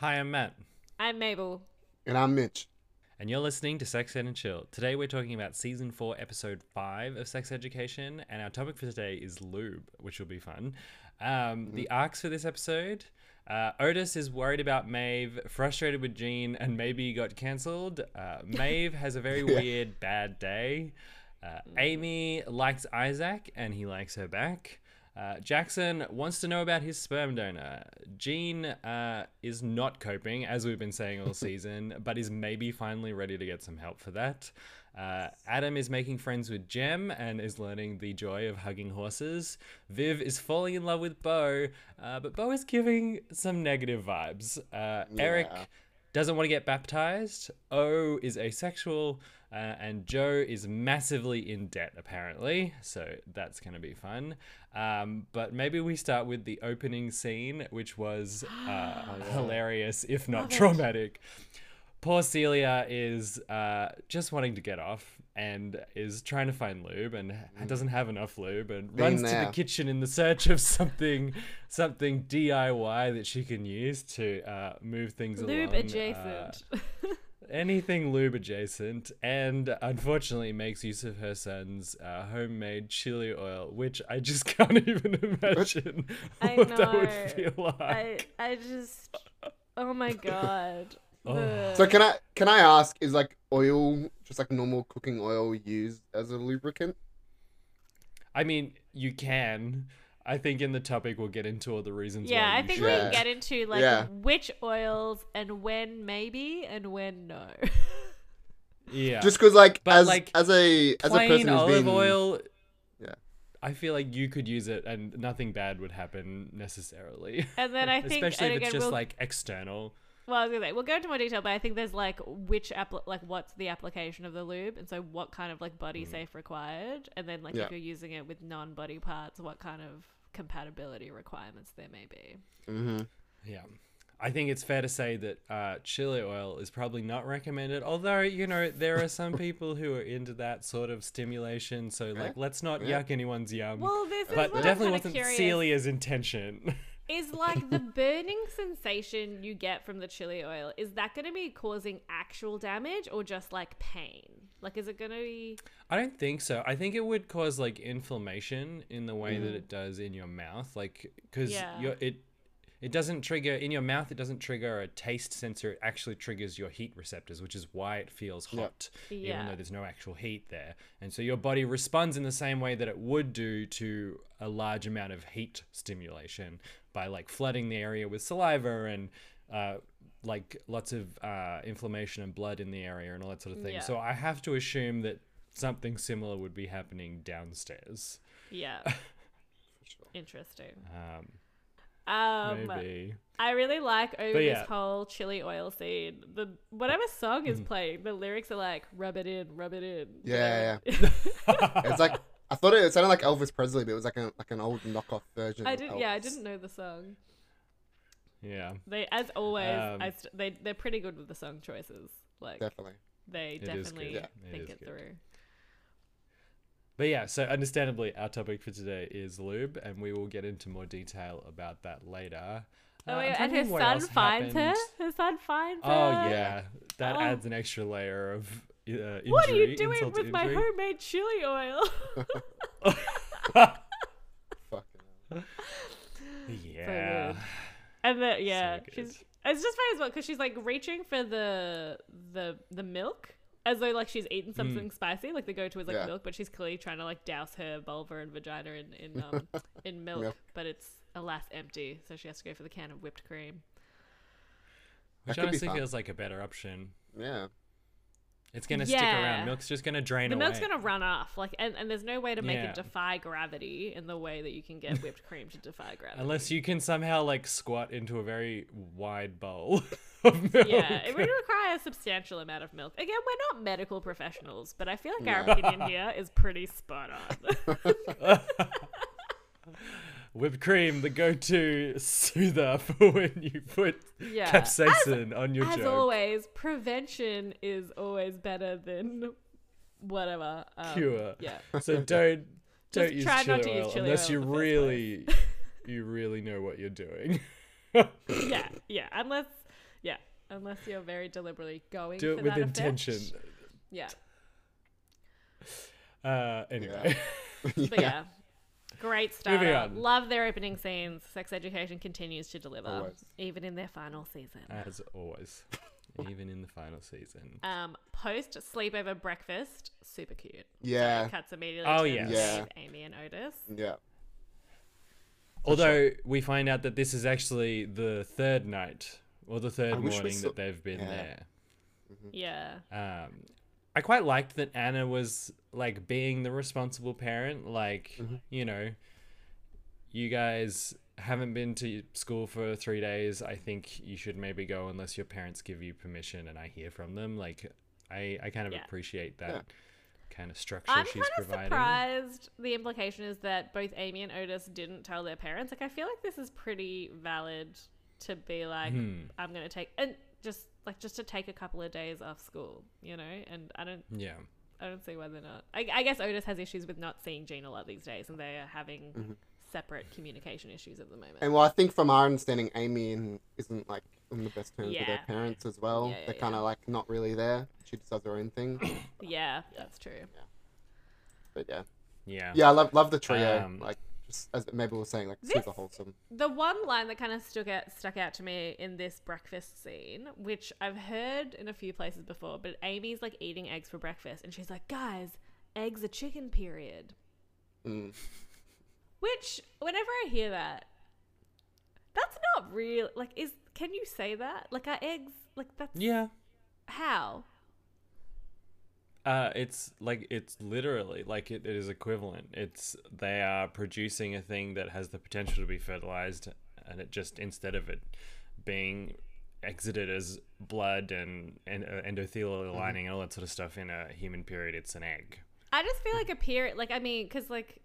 Hi, I'm Matt, I'm Mabel. And I'm Mitch. and you're listening to Sex Ed and Chill. Today we're talking about season four, episode five of Sex Education, and our topic for today is lube, which will be fun. Um, The arcs for this episode. Uh, Otis is worried about Maeve, frustrated with Jean, and maybe got cancelled. Uh, Maeve has a very weird bad day. Uh, Amy likes Isaac, and he likes her back. Uh, Jackson wants to know about his sperm donor. Jean uh, is not coping, as we've been saying all season, but is maybe finally ready to get some help for that. Uh, Adam is making friends with Jem and is learning the joy of hugging horses. Viv is falling in love with Beau, uh, but Beau is giving some negative vibes. Uh, Eric doesn't want to get baptized. O is asexual, uh, and Jo is massively in debt apparently. So that's going to be fun. Um, but maybe we start with the opening scene, which was uh, hilarious, if not traumatic. Poor Celia is uh, just wanting to get off and is trying to find lube and doesn't have enough lube and runs to the kitchen in the search of something something DIY that she can use to uh, move things Lube along. Uh, adjacent. anything lube adjacent, and unfortunately makes use of her son's uh, homemade chili oil, which I just can't even imagine I what that would know. feel like. I I just oh my god. Oh. So can I can I ask, is like oil just like normal cooking oil used as a lubricant? I mean, you can. I think in the topic we'll get into all the reasons. yeah, why I think should. we should. can get into like Yeah. which oils and when maybe and when no. Yeah, Just because like But, as like, as a as a plain person who's olive been oil. Yeah. I feel like you could use it and nothing bad would happen necessarily. And then I think especially and if it's just we'll, like external. well, I was gonna say we'll go into more detail, but I think there's like which app, like what's the application of the lube, and so what kind of like body Mm. safe required, and then like Yeah. if you're using it with non-body parts, what kind of compatibility requirements there may be. hmm Yeah. I think it's fair to say that uh, chili oil is probably not recommended. Although, you know, there are some people who are into that sort of stimulation. So, like, let's not Yeah. yuck anyone's yum. Well, this is but what definitely wasn't curious. Celia's intention. Is like the burning sensation you get from the chili oil, is that going to be causing actual damage or just like pain? Like, is it going to be. I don't think so. I think it would cause like inflammation in the way Mm. that it does in your mouth, like because Yeah. it it doesn't trigger in your mouth. It doesn't trigger a taste sensor. It actually triggers your heat receptors, which is why it feels hot, even Yeah. though there's no actual heat there. And so your body responds in the same way that it would do to a large amount of heat stimulation by like flooding the area with saliva and uh, like lots of uh, inflammation and blood in the area and all that sort of thing. Yeah. So I have to assume that something similar would be happening downstairs. Yeah. sure. Interesting. Um, Um, maybe. I really like over yeah. this whole chili oil scene. The whatever song Mm. is playing, the lyrics are like "rub it in, rub it in." Yeah, yeah. It's like I thought it, sounded like Elvis Presley, but it was like a like an old knockoff version. I of did. Yeah, I didn't know the song. Yeah. They, as always, Um, I st- they they're pretty good with the song choices. Like Definitely. they It is good. definitely Yeah. It think is it through. But yeah, so understandably, our topic for today is lube, and we will get into more detail about that later. Oh, Uh, wait, I'm and trying her son finds her. happened. Her son finds Oh her. yeah, that Oh. adds an extra layer of uh, injury. What are you doing insult to with my homemade chili oil? Fucking hell. Yeah. And the yeah, good. she's it's just funny as well because she's like reaching for the the the milk as though like she's eaten something spicy. Like the go to is like Yeah. milk, but she's clearly trying to like douse her vulva and vagina in in um in milk, Milk. but it's alas empty, so she has to go for the can of whipped cream. Which That honestly fun. feels like a better option. Yeah. It's gonna stick around. Milk's just gonna drain The away. milk's gonna run off, like, and, and there's no way to make Yeah. it defy gravity in the way that you can get whipped cream to defy gravity. Unless you can somehow like squat into a very wide bowl of milk. Yeah, it would require a substantial amount of milk. Again, we're not medical professionals, but I feel like our opinion here is pretty spot on. Whipped cream, the go-to soother for when you put Yeah. capsaicin on your jaw. As joke. always, prevention is always better than whatever. Um, Cure. Yeah. So don't don't Just use try chili not to oil use chili unless oil you in the first really you really know what you're doing. yeah, yeah. Unless Yeah, unless you're very deliberately going Do for it with that intention. effect. Yeah, Uh, anyway. but yeah, great start. Moving on. Love their opening scenes. Sex Education continues to deliver, Always. even in their final season. As always. Even in the final season. Um, post sleepover breakfast, super cute. Yeah. So it cuts immediately. Oh, to yes. Yeah. Amy, and Otis. Yeah. Although we find out that this is actually the third night or the third I wish we morning saw- that they've been Yeah. there. Yeah. Um, I quite liked that Anna was like being the responsible parent. Like, Mm-hmm. you know, you guys haven't been to school for three days. I think you should maybe go unless your parents give you permission and I hear from them. Like, I, I kind of Yeah. appreciate that Yeah. kind of structure I'm she's kind of providing. surprised. The implication is that both Amy and Otis didn't tell their parents. Like, I feel like this is pretty valid to be like, Hmm. I'm gonna take and just like just to take a couple of days off school, you know. And I don't, Yeah. I don't see why they're not. I, I guess Otis has issues with not seeing Jean a lot these days, and they are having Mm-hmm. separate communication issues at the moment. And well, I think from our understanding, Amy and isn't like on the best terms with Yeah. her parents as well. Yeah, yeah, They're kind of yeah. like not really there. She just does her own thing. yeah, that's true. But yeah, Yeah. yeah, I love love the trio. Um, like just as maybe we are saying, like This- super wholesome. The one line that kind of stuck out stuck out to me in this breakfast scene, which I've heard in a few places before, but Amy's like eating eggs for breakfast, and she's like, "Guys, eggs are chicken." Period. Mm. Which, whenever I hear that, that's not real. Like, is can you say that? Like, are eggs like that's Yeah. how? Uh, it's like it's literally like it, it is equivalent. It's they are producing a thing that has the potential to be fertilized, and it just instead of it being exited as blood and, and uh, endothelial lining and all that sort of stuff in a human period, it's an egg. I just feel like a period. Like, I mean, because like,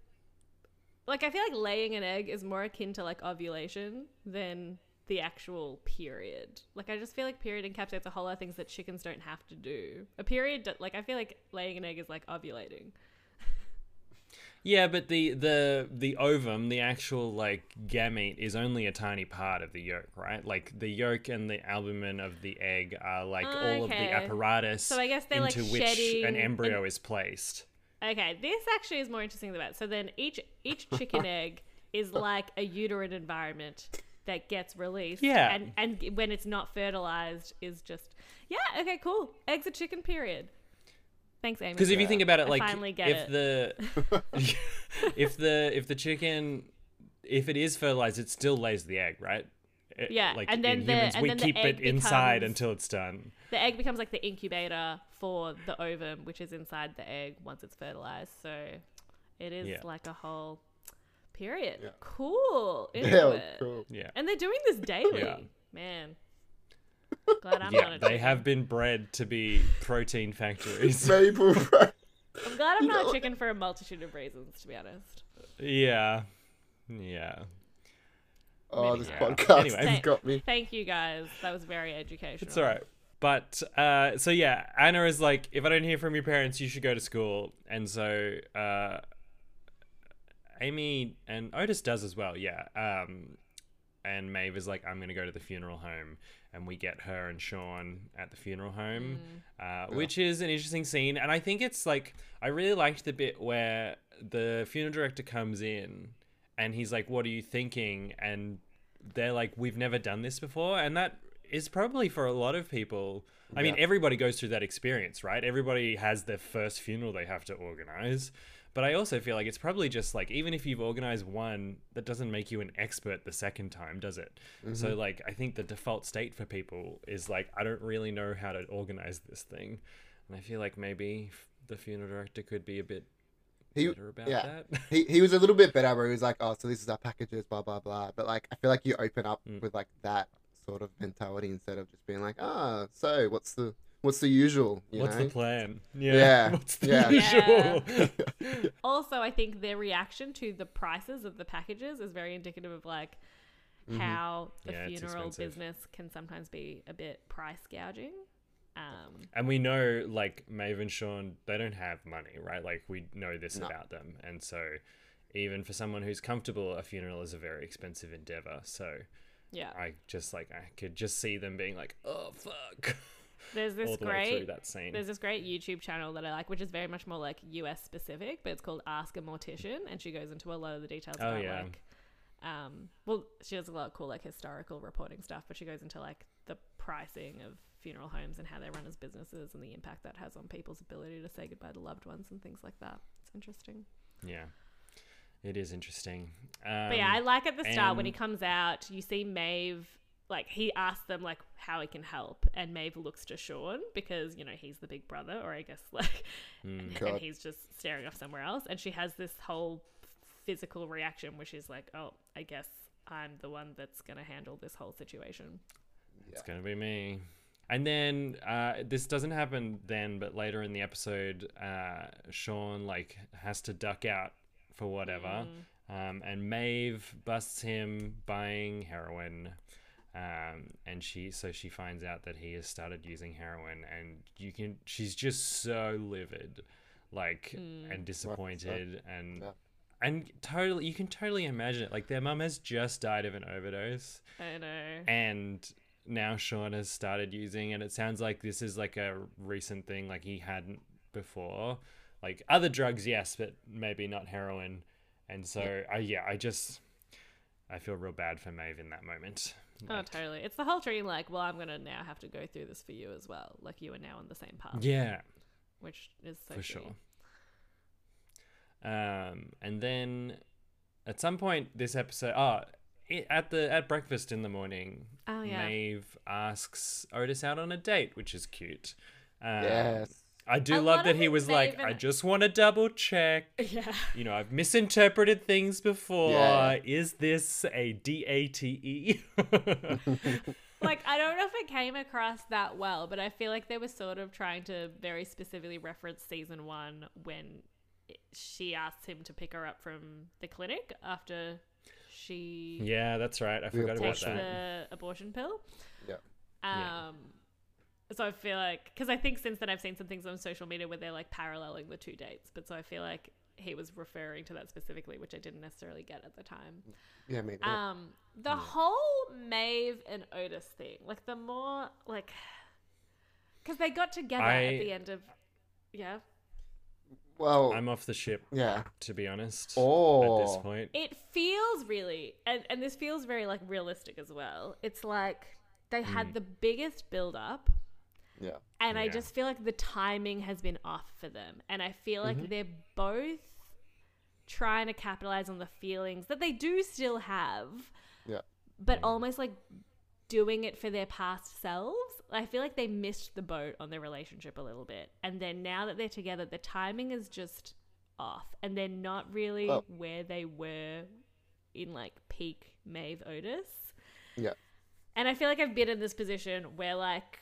like I feel like laying an egg is more akin to like ovulation than the actual period. Like, I just feel like period encapsulates a whole lot of things that chickens don't have to do. A period, like, I feel like laying an egg is like ovulating. Yeah, but the the the ovum, the actual like gamete, is only a tiny part of the yolk, right? Like the yolk and the albumin of the egg are like all of the apparatus So I guess they're, like, into which an and- embryo is placed. Okay, this actually is more interesting than that. So then each each chicken egg is like a uterine environment that gets released. Yeah. And and when it's not fertilized is just yeah, okay, cool. Eggs are chicken period. Thanks, Amy. Because if you think about it, I like if it. the if the if the chicken if it is fertilized, it still lays the egg, right? It- Yeah, like and then in the- humans, we then the keep it egg inside until it's done. the egg becomes like the incubator for the ovum, which is inside the egg once it's fertilized. So it is Yeah. like a whole period. Yeah. Cool. Into Yeah, it. cool. Yeah, And they're doing this daily. Yeah. Man. Glad I'm not yeah. a They chicken. have been bred to be protein factories. Mabel. I'm glad I'm You not know- a chicken for a multitude of reasons, to be honest. yeah, yeah. oh, this Yeah. podcast Anyway. has got me. Thank you guys. That was very educational. It's all right. But uh, so yeah, Anna is like, if I don't hear from your parents, you should go to school. And so uh, Amy and Otis does as well. Yeah. Um, and Maeve is like, I'm gonna go to the funeral home, and we get her and Sean at the funeral home, uh, which is an interesting scene. And I think it's like I really liked the bit where the funeral director comes in, and he's like, "What are you thinking?" and they're like, "We've never done this before," and that is probably for a lot of people. I mean, everybody goes through that experience, right? Everybody has their first funeral they have to organize. But I also feel like it's probably just like even if you've organized one, that doesn't make you an expert the second time, does it? So like I think the default state for people is like I don't really know how to organize this thing, and I feel like maybe the funeral director could be a bit He, better about yeah. that. he he was a little bit better where he was like, oh, so this is our packages, blah blah blah. But like, I feel like you open up Mm. with like that sort of mentality instead of just being like, ah, so what's the what's the usual? You What's know? the plan? Yeah. Yeah, What's the yeah. usual? Also, I think their reaction to the prices of the packages is very indicative of like Mm-hmm. how the Yeah, funeral business can sometimes be a bit price gouging. Um, And we know, like, Maeve and Sean, they don't have money, right? Like, we know this No. about them. And so, even for someone who's comfortable, a funeral is a very expensive endeavor. So, Yeah. I just like I could just see them being like, oh fuck, There's this the great that scene. there's this great YouTube channel that I like, which is very much more like US specific, but it's called Ask a Mortician, and she goes into a lot of the details Oh, about yeah. like, um, well, she does a lot of cool like historical reporting stuff, but she goes into like the pricing of funeral homes and how they run as businesses and the impact that has on people's ability to say goodbye to loved ones and things like that. It's interesting. Yeah, it is interesting. Um, But yeah, I like at the start when he comes out, you see Maeve like he asks them like how he can help and Maeve looks to Sean because, you know, he's the big brother or I guess like Mm. and, and he's just staring off somewhere else and she has this whole physical reaction where she's like, "Oh, I guess I'm the one that's going to handle this whole situation." It's gonna be me. And then uh, this doesn't happen then, but later in the episode, uh, Sean like has to duck out for whatever, um, and Maeve busts him buying heroin. Um, and she so she finds out that he has started using heroin, and you can she's just so livid, like and disappointed, and Yeah. and totally you can totally imagine it. Like their mum has just died of an overdose I know. and now Sean has started using, and it sounds like this is like a recent thing, like he hadn't before. Like other drugs, yes, but maybe not heroin. And so, I yeah, I just I feel real bad for Maeve in that moment. Oh, Like, totally. It's the whole dream like, well, I'm going to now have to go through this for you as well. Like you are now on the same path, yeah, which is so for key. sure. Um, and then at some point this episode, oh, i- at the at breakfast in the morning, Oh, yeah. Maeve asks Otis out on a date, which is cute. Um, Yes. I do A love that he was like, even- I just want to double check. Yeah. You know, I've misinterpreted things before. Yeah. Is this a D A T E? like I don't know if it came across that well, but I feel like they were sort of trying to very specifically reference season one when she asked him to pick her up from the clinic after she Yeah, that's right. I forgot about that. the abortion pill. Yeah. Yeah. Um, So I feel like because I think since then I've seen some things on social media where they're like paralleling the two dates, but so I feel like he was referring to that specifically, which I didn't necessarily get at the time. Yeah, I mean, Um, the whole Maeve and Otis thing, like the more like, because they got together I- at the end of, yeah. well, I'm off the ship, yeah. to be honest. Oh. At this point. It feels really, and and this feels very like realistic as well. It's like they had the biggest build up, Yeah. and I just feel like the timing has been off for them, and I feel like mm-hmm. they're both trying to capitalize on the feelings that they do still have. Yeah. but mm-hmm. almost like doing it for their past selves. I feel like they missed the boat on their relationship a little bit. And then now that they're together, the timing is just off. And they're not really Oh. where they were in like peak Maeve Otis. Yeah. And I feel like I've been in this position where like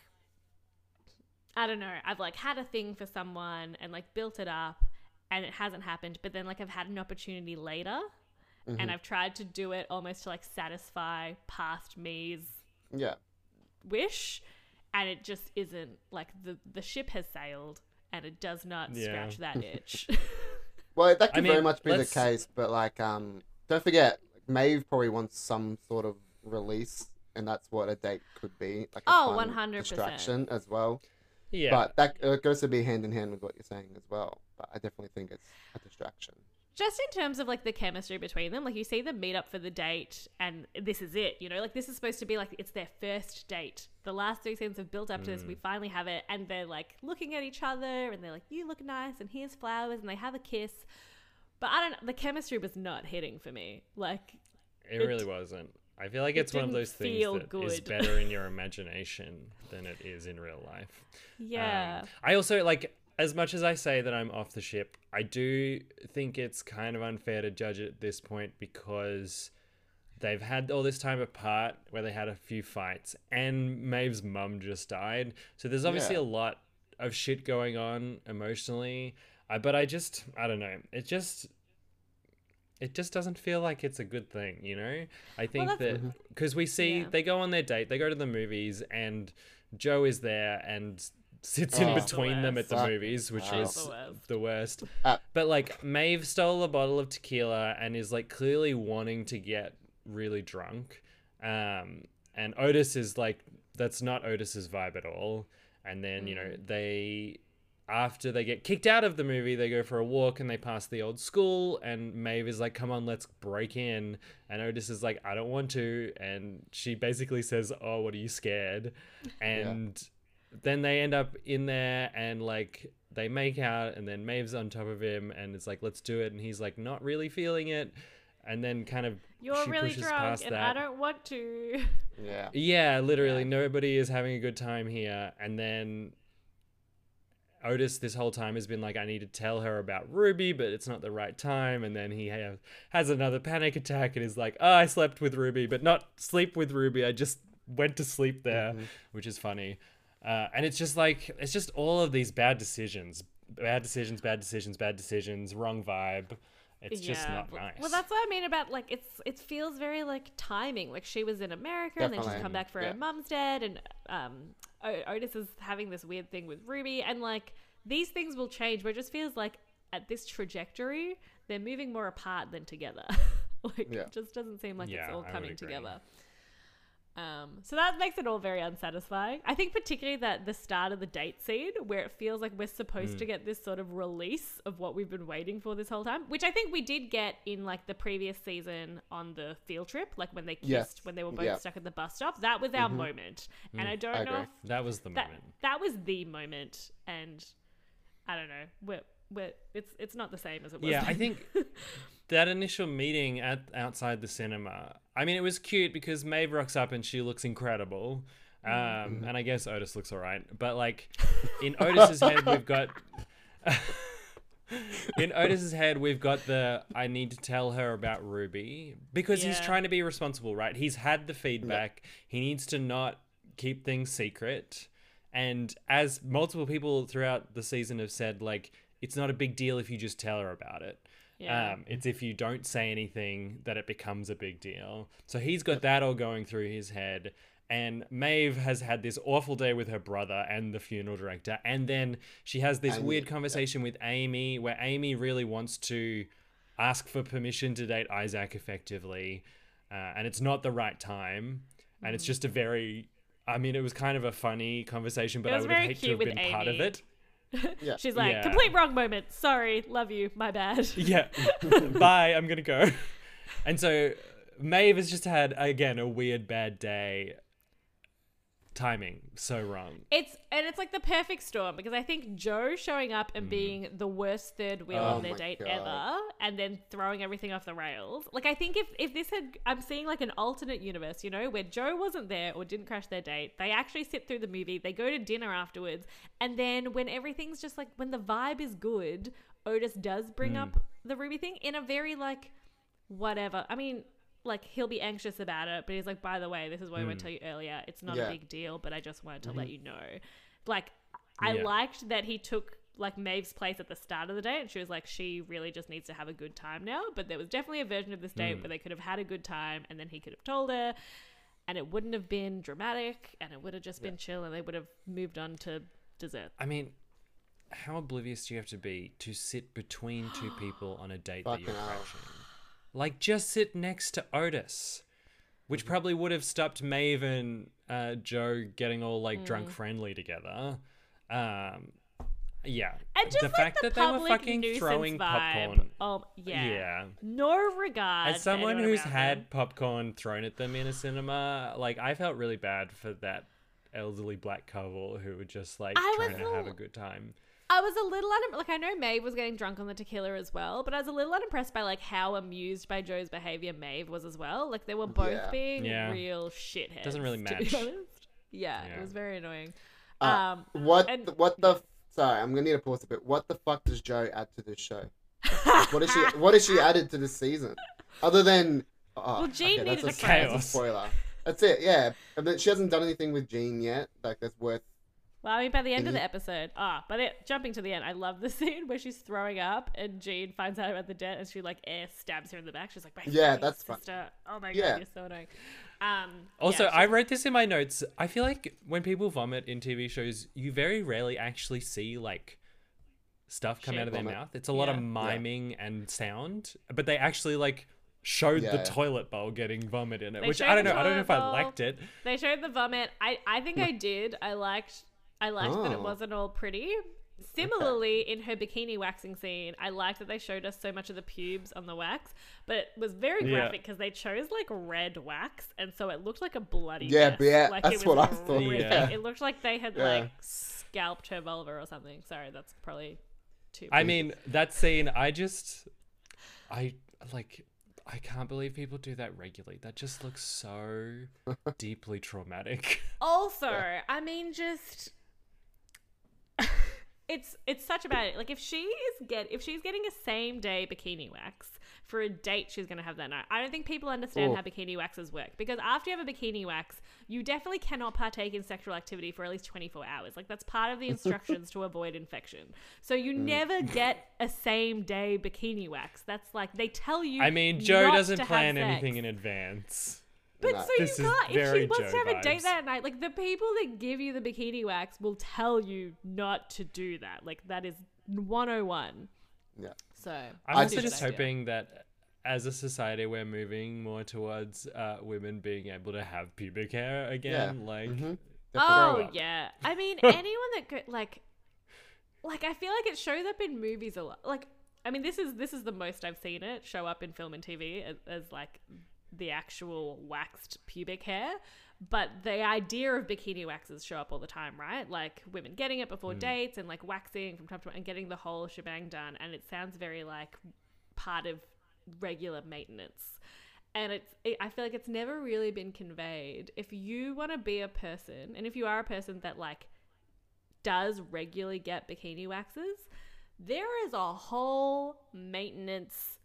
I don't know, I've like had a thing for someone and like built it up and it hasn't happened, but then like I've had an opportunity later and I've tried to do it almost to like satisfy past me's Yeah. wish and it just isn't like the the ship has sailed and it does not Yeah. scratch that itch. Well, that could I very much be the let's- case, but like, um, don't forget, Maeve probably wants some sort of release, and that's what a date could be. Like a Oh, 100%. distraction as well. Yeah. But that uh, goes to be hand in hand with what you're saying as well. But I definitely think it's a distraction. just in terms of like the chemistry between them, like you see them meet up for the date and this is it, you know, like this is supposed to be like it's their first date. The last three scenes have built up to this, we finally have it, and they're like looking at each other and they're like, You look nice and here's flowers and they have a kiss. But I don't know, the chemistry was not hitting for me. Like it it- really wasn't. I feel like it it's one of those things feel that is good. better in your imagination than it is in real life. Yeah. Um, I also like as much as I say that I'm off the ship, I do think it's kind of unfair to judge it at this point because they've had all this time apart where they had a few fights and Maeve's mum just died. So there's obviously Yeah. a lot of shit going on emotionally. I, but I just I don't know. It just it just doesn't feel like it's a good thing, you know? I think that's- that because we see Yeah. they go on their date, they go to the movies, and Jo is there and sits in Oh. between them at the Fuck. movies, which Oh. is The worst. the worst. Uh, But like Maeve stole a bottle of tequila and is like clearly wanting to get really drunk. Um, and Otis is like, that's not Otis's vibe at all. And then, you know, they, after they get kicked out of the movie, they go for a walk and they pass the old school. And Maeve is like, come on, let's break in. And Otis is like, I don't want to. And she basically says, Oh, what are you scared? And then they end up in there and like they make out. And then Maeve's on top of him and it's like, let's do it. And he's like, not really feeling it. And then kind of You're she really pushes drunk, past and that. I don't want to. Yeah. Yeah, literally, Yeah. nobody is having a good time here. And then Otis, this whole time, has been like, I need to tell her about Ruby, but it's not the right time. And then he ha- has another panic attack and is like, Oh, I slept with Ruby, but not sleep with Ruby. I just went to sleep there, which is funny. Uh, and it's just like, it's just all of these bad decisions. Bad decisions, bad decisions, bad decisions, wrong vibe. It's just not well- nice. Well, that's what I mean about like it's it feels very like timing. Like she was in America and then she's come back for Yeah. her mom's dead, and um, o- Otis is having this weird thing with Ruby, and like these things will change. But it just feels like at this trajectory, they're moving more apart than together. like Yeah. it just doesn't seem like Yeah, it's all I would coming agree. together. Um, so that makes it all very unsatisfying. I think particularly that the start of the date scene where it feels like we're supposed Mm. to get this sort of release of what we've been waiting for this whole time, which I think we did get in like the previous season on the field trip, like when they kissed Yes. when they were both Yeah. stuck at the bus stop. That was our moment, and I don't I know agree. if that was the that moment. that was the moment, and I don't know. We're, we're, it's it's not the same as it was. Yeah, I think that initial meeting at outside the cinema. I mean, it was cute because Maeve rocks up and she looks incredible, um, Mm-hmm. and I guess Otis looks alright. But like in Otis's head, we've got. In Otis's head, we've got the I need to tell her about Ruby because he's trying to be responsible, right? He's had the feedback. He needs to not keep things secret. And as multiple people throughout the season have said, like, it's not a big deal if you just tell her about it. Yeah. Um, it's if you don't say anything that it becomes a big deal. So he's got that all going through his head. And Maeve has had this awful day with her brother and the funeral director. And then she has this Amy, weird yeah. conversation with Amy where Amy really wants to ask for permission to date Isaac effectively. Uh, and it's not the right time. And Mm. it's just a very, I mean, it was kind of a funny conversation, but I would have very hated to have with been part of it. Yeah. She's like, Yeah. complete wrong moment. Sorry, love you. My bad. Yeah. Bye. I'm gonna go. And so Maeve has just had again a weird bad day. Timing so wrong. It's and it's like the perfect storm because I think Jo showing up and mm. being the worst third wheel Oh on their my date God. ever, and then throwing everything off the rails. Like I think if if this had, I'm seeing like an alternate universe, you know, where Jo wasn't there or didn't crash their date. They actually sit through the movie. They go to dinner afterwards, and then when everything's just like when the vibe is good, Otis does bring mm. up the Ruby thing in a very like whatever. I mean, like he'll be anxious about it, but he's like, by the way, this is what I want to hmm. tell you earlier. It's not Yeah. a big deal, but I just wanted to let mm-hmm. you know. Like, I Yeah. liked that he took like Maeve's place at the start of the date, and she was like, she really just needs to have a good time now. But there was definitely a version of this date mm. where they could have had a good time, and then he could have told her, and it wouldn't have been dramatic, and it would have just been chill, and they would have moved on to dessert. I mean, how oblivious do you have to be to sit between two people on a date that you're Fucking crashing? Like, just sit next to Otis, which probably would have stopped Maeve and uh, Jo getting all like drunk Mm. friendly together. Um, yeah, And just the like fact the that they were public fucking nuisance throwing vibe. popcorn. Oh yeah. yeah. No regard. As someone anyone who's around had them. popcorn thrown at them in a cinema, like I felt really bad for that elderly black couple who were just like I trying was to have a good time. I was a little unim- like I know Maeve was getting drunk on the tequila as well, but I was a little unimpressed by like how amused by Jo's behavior Maeve was as well. Like they were both Yeah. being Yeah. real shitheads. Doesn't really match. Yeah, Yeah. it was very annoying. Uh, um, what and- the, what the sorry, I'm gonna need to pause a bit. What the fuck does Jo add to this show? What is she what has she added to this season? Other than oh, Well, Jean okay, needed that's a a, that's a spoiler. That's it, yeah. And then she hasn't done anything with Jean yet. Like that's worth Well, I mean, by the end of the episode, ah, but it, jumping to the end, I love the scene where she's throwing up and Jean finds out about the debt and she like air stabs her in the back. She's like, "My Yeah, fucking that's fun. Oh my Yeah. god, you're so annoying. Um, Also, yeah, I wrote this in my notes. I feel like when people vomit in TV shows, you very rarely actually see like stuff come out of their Vomit. mouth. It's a lot of Yeah. miming and sound, but they actually like showed the Yeah. toilet bowl getting vomit in it, They which I don't know. I don't know if I liked it. They showed the vomit. I I think I did. I liked I liked that it Oh. wasn't all pretty. Similarly, in her bikini waxing scene, I liked that they showed us so much of the pubes on the wax, but it was very graphic because they chose like red wax, and so it looked like a bloody. Yeah, mess. yeah, like, that's it was what I thought, horrific. yeah. It looked like they had Yeah. like scalped her vulva or something. Sorry, that's probably too. I mean, that scene, I just, I like, I can't believe people do that regularly. That just looks so deeply traumatic. Also, I mean, just it's it's such a bad like if she is get if she's getting a same day bikini wax for a date she's gonna have that night. I don't think people understand Oh. how bikini waxes work because after you have a bikini wax, you definitely cannot partake in sexual activity for at least twenty four hours. Like that's part of the instructions to avoid infection. So you mm. never get a same day bikini wax. That's like they tell you. I mean, Jo doesn't plan anything in advance. But No. so This you can't. If very she wants Jo to have a date vibes. that night, like the people that give you the bikini wax will tell you not to do that. Like that is 101. Yeah. So I'm also just idea. hoping that as a society we're moving more towards uh, women being able to have pubic hair again. Like, Mhm. Oh yeah. I mean, anyone that go, like, like I feel like it shows up in movies a lot. Like, I mean, this is this is the most I've seen it show up in film and TV as, as like the actual waxed pubic hair. But the idea of bikini waxes show up all the time, right? Like women getting it before hmm. dates and like waxing from time to time and getting the whole shebang done. And it sounds very like part of regular maintenance and it's it, i feel like it's never really been conveyed if you want to be a person and if you are a person that like does regularly get bikini waxes there is a whole maintenance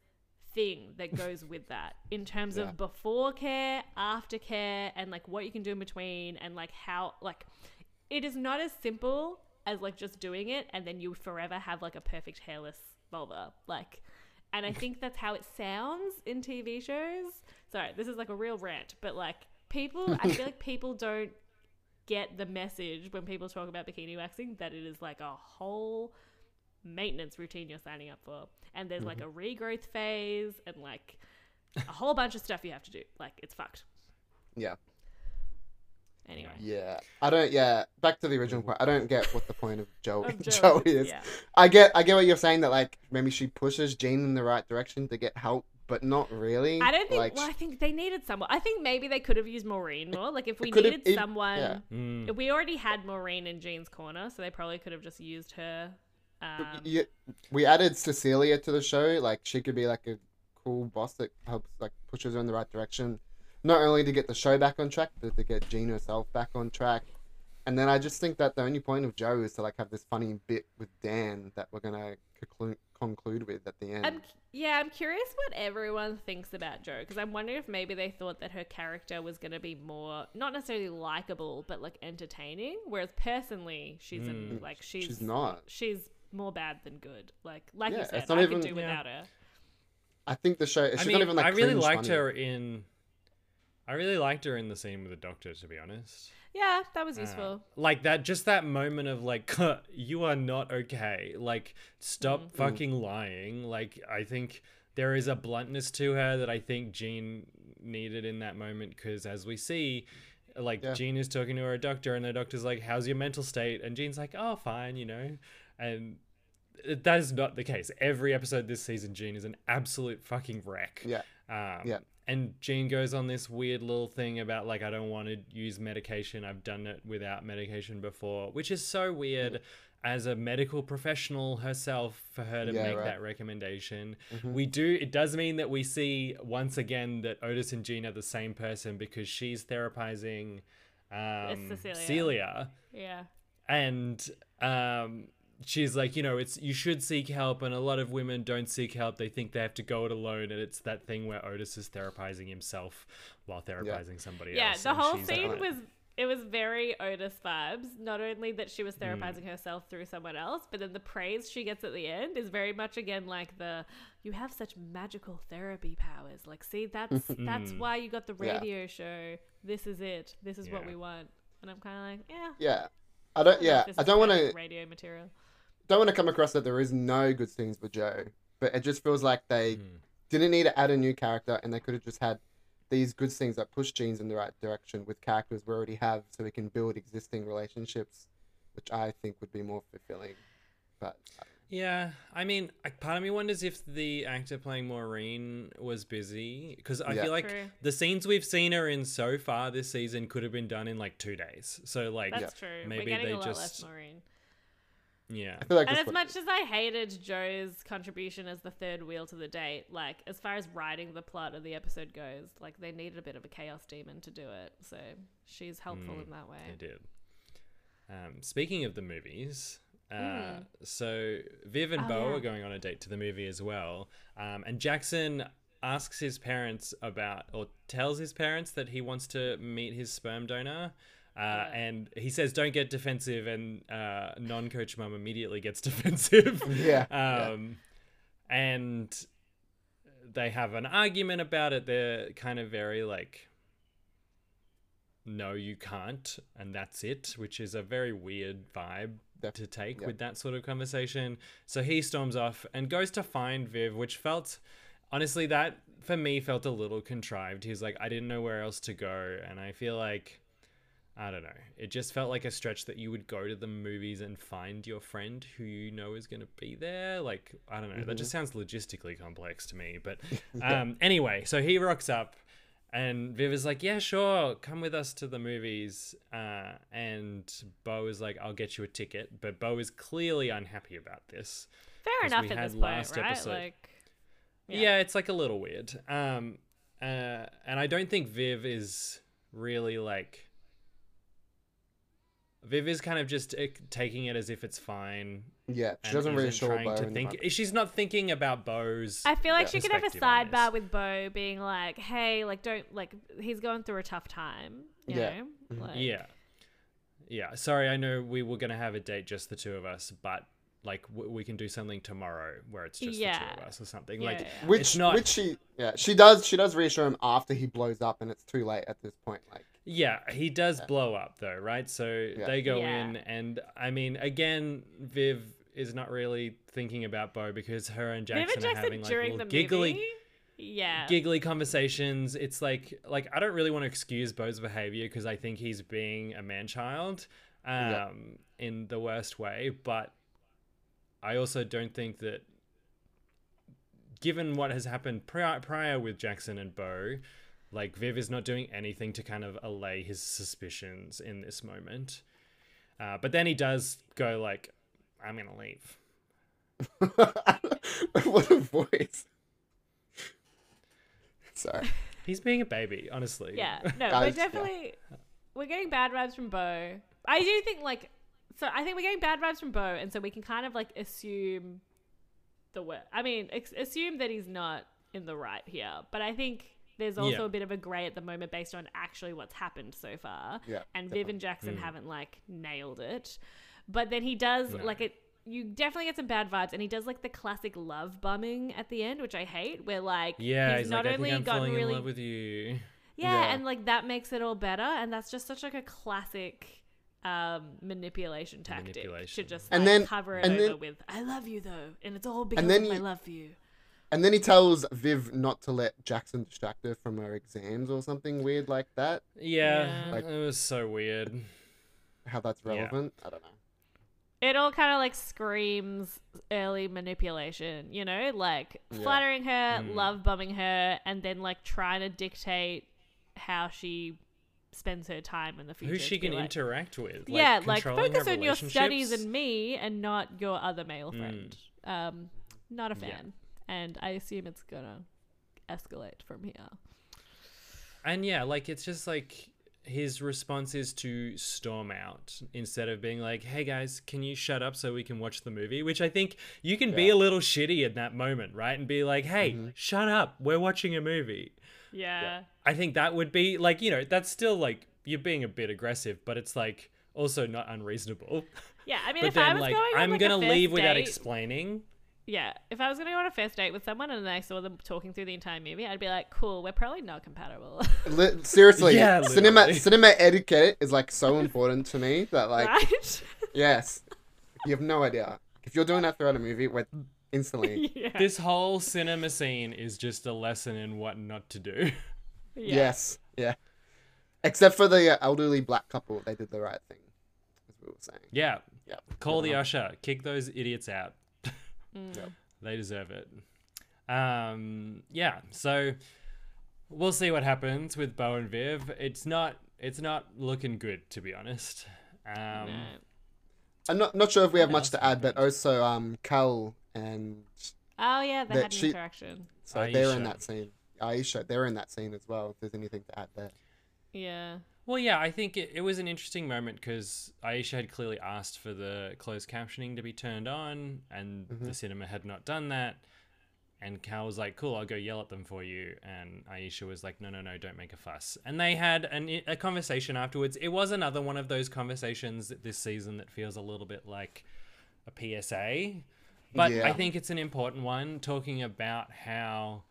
thing that goes with that in terms Yeah. of before care after care and like what you can do in between and like how like it is not as simple as like just doing it and then you forever have like a perfect hairless vulva like and I think that's how it sounds in TV shows. Sorry, this is like a real rant, but like people, I feel like people don't get the message when people talk about bikini waxing that it is like a whole maintenance routine you're signing up for. And there's like a regrowth phase and like a whole bunch of stuff you have to do. Like it's fucked. Yeah. Anyway. Yeah. I don't. Yeah. Back to the original point. I don't get what the point of Jo Of Jo, Jo, is. yeah. I get. I get what you're saying that like maybe she pushes Jean in the right direction to get help, but not really. I don't think. Like, well, I think they needed someone. I think maybe they could have used Maureen more. Like if we needed someone, yeah. mm, we already had Maureen in Jean's corner, so they probably could have just used her. Um, y- we added Cecilia to the show. Like she could be like a cool boss that helps like pushes her in the right direction, not only to get the show back on track, but to get Jean herself back on track. And then I just think that the only point of Jo is to like have this funny bit with Dan that we're gonna conclude conclude with at the end. I'm yeah, I'm curious what everyone thinks about Jo because I'm wondering if maybe they thought that her character was going to be more not necessarily likable but like entertaining, whereas personally she's an, Mm. like she's She's not. she's more bad than good. Like like Yeah, you said, it's I even- could do Yeah. without her. I think the show. She's I not mean, even like. I really liked funny. her in. I really liked her in the scene with the doctor, to be honest. Yeah, that was Uh, useful. like that, just that moment of like, you are not okay. Like, stop Mm. fucking lying. Like, I think there is a bluntness to her that I think Jean needed in that moment because, as we see, like Yeah. Jean is talking to her doctor, and the doctor's like, "How's your mental state?" And Jean's like, "Oh, fine," you know, and. That is not the case. Every episode this season, Jean is an absolute fucking wreck. Yeah. Um, Yeah. And Jean goes on this weird little thing about like I don't want to use medication. I've done it without medication before, which is so weird. As a medical professional herself, for her to Yeah, make right. that recommendation, Mhm. we do. It does mean that we see once again that Otis and Jean are the same person because she's therapizing um, Cecilia. Celia Yeah. and um she's like you know it's you should seek help and a lot of women don't seek help they think they have to go it alone and it's that thing where otis is therapizing himself while therapizing somebody Yeah, else the whole scene like- was it was very Otis vibes. Not only that she was Hmm. therapizing herself through someone else, but then the praise she gets at the end is very much again like the you have such magical therapy powers. Like, see, that's that's Mm. why you got the Yeah. radio show. This is it. This is what we want. And I'm kind of like, yeah. Yeah. I don't. Yeah. I don't want to. radio material. Don't want to come across that there is no good scenes with Jo, but it just feels like they Mm. didn't need to add a new character, and they could have just had these good things that push genes in the right direction with characters we already have, so we can build existing relationships, which I think would be more fulfilling. But Yeah, I mean, I- part of me wonders if the actor playing Maureen was busy because I Yeah. feel like True. the scenes we've seen her in so far this season could have been done in like two days. So like, That's true. maybe We're getting they a lot just less Maureen. Yeah, I feel like And as what- much as I hated Jo's contribution as the third wheel to the date, like as far as writing the plot of the episode goes, like they needed a bit of a chaos demon to do it. So she's helpful Mm, in that way. they did. Um, speaking of the movies. Uh, Mm. So Viv and Oh, Beau yeah. are going on a date to the movie as well, um, and Jackson asks his parents about or tells his parents that he wants to meet his sperm donor. Uh, Yeah. And he says, "Don't get defensive," and uh, non-coach mum immediately gets defensive. Yeah, yeah. Um, and they have an argument about it. They're kind of very like, "No, you can't," and that's it, which is a very weird vibe Def- to take yeah. with that sort of conversation. So he storms off and goes to find Viv, which felt honestly that for me felt a little contrived. He's like, I didn't know where else to go, and I feel like I don't know. It just felt like a stretch that you would go to the movies and find your friend who you know is going to be there. Like, I don't know. That just sounds logistically complex to me. But um, anyway, so he rocks up and Viv is like, yeah, sure, come with us to the movies. Uh, and Beau is like, I'll get you a ticket. But Beau is clearly unhappy about this. Fair enough we at had this point, last right? episode- Like, Yeah. Yeah. it's like a little weird. Um, uh, and I don't think Viv is really like. Viv is kind of just uh, taking it as if it's fine. yeah, she doesn't really isn't show trying Beau to in think. moment. She's not thinking about Beau's. I feel like Yeah. she could have a sidebar with Beau being like, "Hey, like, don't like he's going through a tough time." You Yeah. know? Mhm. Like, Yeah. Yeah. Sorry, I know we were going to have a date just the two of us, but like w- we can do something tomorrow where it's just the two of us or something. Yeah, like, yeah, yeah. Which It's not- which she yeah she does she does reassure him after he blows up and it's too late at this point like yeah, he does Yeah. blow up though, right? So Yeah. they go Yeah. in, and I mean, again, Viv is not really thinking about Beau because her and Jackson, and Jackson are having like little the giggly. movie. Yeah. giggly conversations. It's like like I don't really want to excuse Beau's behavior because I think he's being a man child um, Yeah. in the worst way, but I also don't think that given what has happened prior, prior with Jackson and Beau, like Viv is not doing anything to kind of allay his suspicions in this moment. Uh, but then he does go like, "I'm gonna leave." what a voice. Sorry. He's being a baby, honestly. Yeah, no, Guys, we're yeah. definitely we're getting bad vibes from Beau. I do think like so. I think we're getting bad vibes from Beau, and so we can kind of like assume the word. I mean, ex- assume that he's not in the right here, but I think there's also Yeah. a bit of a grey at the moment based on actually what's happened so far. Yeah, and Viv and Jackson Mm. haven't like nailed it, but then he does No. like it. You definitely get some bad vibes, and he does like the classic love bombing at the end, which I hate. Where like Yeah, he's, he's, not like, I only think I'm gotten really in love with you. yeah, Yeah. and like that makes it all better, and that's just such like a classic um manipulation tactic Manipulation. to just And like, then- cover it and over then- with "I love you" though, and it's all because then of my love for you. And then he tells Viv not to let Jackson distract her from her exams or something weird like that. Yeah, Yeah. Like- it was so weird. How that's Yeah. relevant, I don't know. It all kind of like screams early manipulation, you know, like Yeah. flattering her, Mm. love bombing her, and then like trying to dictate how she spends her time in the future. Who she to can like, interact with. yeah, like focus on your studies and me and not your other male Mm. friend. Um, not a Yeah. Fan, and I assume it's gonna escalate from here. And yeah, like it's just like his response is to storm out instead of being like, "Hey guys, can you shut up so we can watch the movie?" Which I think you can be a little shitty in that moment, right? And be like, "Hey, Mhm. shut up. We're watching a movie." Yeah, I think that would be like, you know, that's still like you're being a bit aggressive, but it's like also not unreasonable. yeah. I mean, but if I then was like going on I'm like, gonna first leave without explaining. Yeah, if I was gonna go on a first date with someone and I saw them talking through the entire movie, I'd be like, "Cool, we're probably not compatible." Li- seriously, Yeah, cinema cinema etiquette is like so important to me that like right? yes, you have no idea. If you're doing that throughout a movie, we're instantly. yeah. This whole cinema scene is just a lesson in what not to do. yeah. Yes, yeah. Except for the uh, elderly black couple, they did the right thing, as we were saying. Yeah. Yeah. Call the Yeah. usher. Kick those idiots out. Mm. Yep. They deserve it. Um, yeah. So we'll see what happens with Beau and Viv. It's not. It's not looking good, to be honest. Um, No. I'm not not sure if we have much to add, but also um, Cal and Oh yeah, they That had an she- interaction. so they're in that scene. Aisha, they're in that scene as well. If there's anything to add there. Yeah. Well, yeah, I think it, it was an interesting moment because Aisha had clearly asked for the closed captioning to be turned on, and the mm-hmm. cinema had not done that. And Cal was like, "Cool, I'll go yell at them for you." And Aisha was like, "No, no, no, don't make a fuss." And they had an, a conversation afterwards. It was another one of those conversations this season that feels a little bit like a PSA, but Yeah. I think it's an important one, talking about how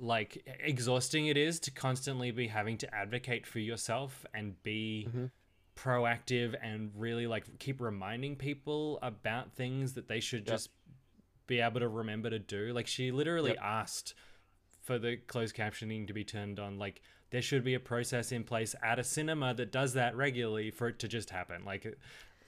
like exhausting it is to constantly be having to advocate for yourself and be mm-hmm. proactive and really like keep reminding people about things that they should Yep. just be able to remember to do like she literally Yep. asked for the closed captioning to be turned on like there should be a process in place at a cinema that does that regularly for it to just happen like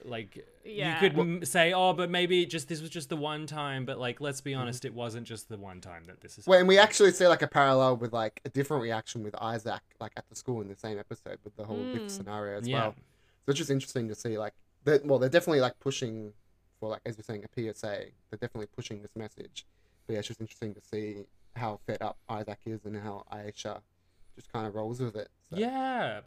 like Yeah. you could m- say oh but maybe it just this was just the one time but like let's Mm-hmm. be honest it wasn't just the one time that this is Well, and we actually see like a parallel with like a different reaction with Isaac, like at the school in the same episode with the whole Mm. lift scenario as Yeah. well. So it's just interesting to see like that. Well, they're definitely like pushing for like as we're saying a PSA. They're definitely pushing this message. But yeah, it's just interesting to see how fed up Isaac is and how Aisha just kind of rolls with it. So, yeah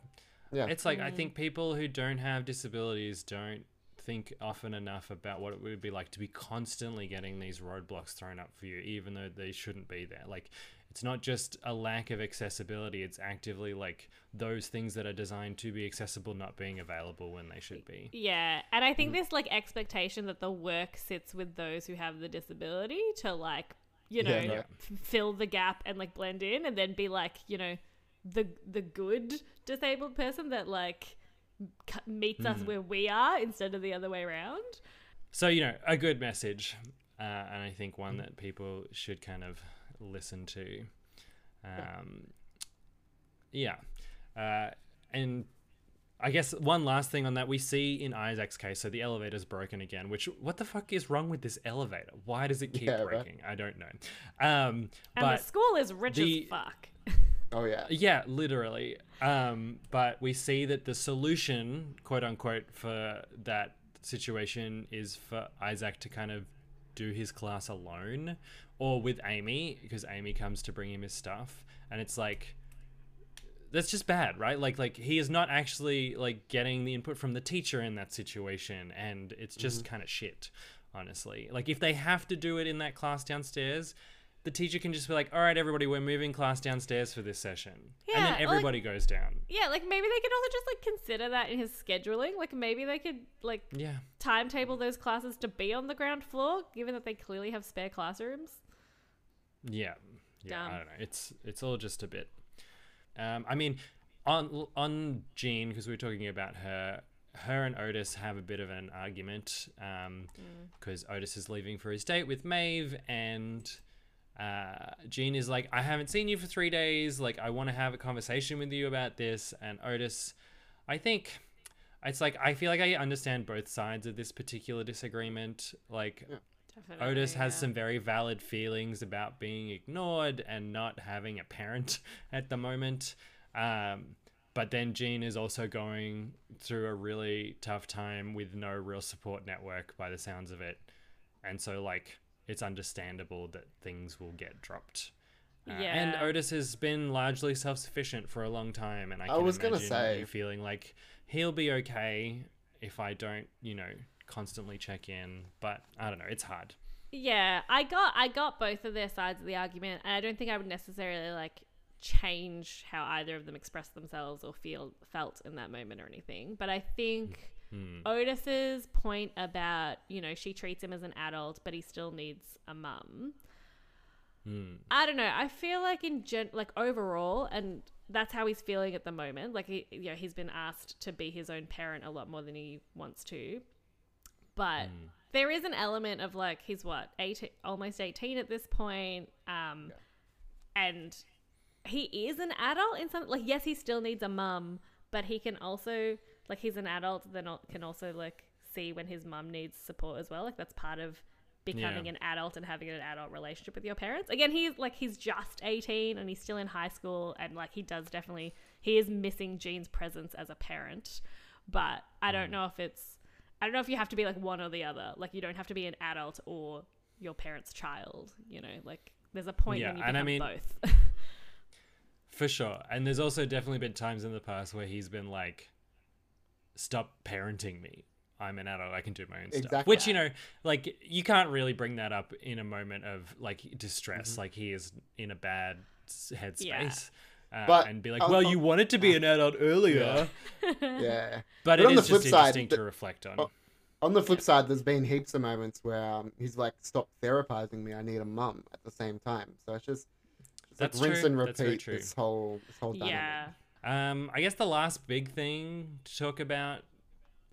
yeah, It's like I Mm. think people who don't have disabilities don't think often enough about what it would be like to be constantly getting these roadblocks thrown up for you, even though they shouldn't be there. Like it's not just a lack of accessibility; it's actively like those things that are designed to be accessible not being available when they should be. Yeah, and I Mm. think this like expectation that the work sits with those who have the disability to like you know Yeah, no. f- fill the gap and like blend in, and then be like you know the the good disabled person that like c- meets us Mm. where we are instead of the other way around. So you know, a good message, uh, and I think Mm. one that people should kind of listen to. Um, yeah, uh, and I guess one last thing on that we see in Isaac's case. So the elevator's broken again. Which what the fuck is wrong with this elevator? Why does it keep Yeah, right. breaking? I don't know. Um, And but the school is rich the- as fuck. Oh yeah, yeah, literally. Um, but we see that the solution, quote unquote, for that situation is for Isaac to kind of do his class alone or with Amy because Amy comes to bring him his stuff. And it's like that's just bad, right? Like like he is not actually like getting the input from the teacher in that situation and it's just kind of shit, honestly. Like if they have to do it in that class downstairs, the teacher can just be like, "All right, everybody, we're moving class downstairs for this session," and then or, like- everybody goes down. Yeah, like maybe they could also just like consider that in his scheduling. Like maybe they could like Yeah, timetable those classes to be on the ground floor, given that they clearly have spare classrooms. yeah, yeah. I don't know. It's it's all just a bit. Um, I mean, on on Jean because we were talking about her. Her and Otis have a bit of an argument because Otis is leaving for his date with Maeve, and uh, Jean is like, "I haven't seen you for three days. Like, I want to have a conversation with you about this." And Otis, I think it's like I feel like I understand both sides of this particular disagreement. Like, Definitely. Otis has yeah. some very valid feelings about being ignored and not having a parent at the moment. Um, but then Jean is also going through a really tough time with no real support network by the sounds of it. And so, like, it's understandable that things will get dropped. Uh, And Otis has been largely self sufficient for a long time. And I, I was gonna say- you feeling like he'll be okay if I don't, you know, constantly check in. But I don't know. It's hard. Yeah, I got I got both of their sides of the argument, and I don't think I would necessarily like change how either of them expressed themselves or feel felt in that moment or anything. But I think Hmm. Otis's point about you know she treats him as an adult, but he still needs a mum. Hmm. I don't know. I feel like in gen like overall, and that's how he's feeling at the moment. Like he, you know, he's been asked to be his own parent a lot more than he wants to. But there is an element of like he's what 18 almost 18 at this point um and he is an adult in some like yes he still needs a mum but he can also like he's an adult then can also like see when his mum needs support as well like that's part of becoming Yeah. an adult and having an adult relationship with your parents again he's like he's just 18 and he's still in high school and like he does definitely he is missing Jean's presence as a parent but I Mm. don't know if it's I don't know if you have to be like one or the other. Like you don't have to be an adult or your parent's child. You know, like there's a point Yeah, when you and I mean- both. For sure. And there's also definitely been times in the past where he's been like, stop parenting me. I'm an adult. I can do my own stuff. Which, you know, like, you can't really bring that up in a moment of like distress. Mm-hmm. Like, he is in a bad headspace. Yeah. Uh, But and be like, well, on- you wanted to be an adult earlier. Yeah. But, But it on is the just flip side, interesting the- to reflect on. On the flip side, there's been heaps of moments where um, he's like, "Stop therapizing me. I need a mum." At the same time, so it's just it's That's like rinse true. and That's repeat true. this whole this whole dynamic. yeah. Um, I guess the last big thing to talk about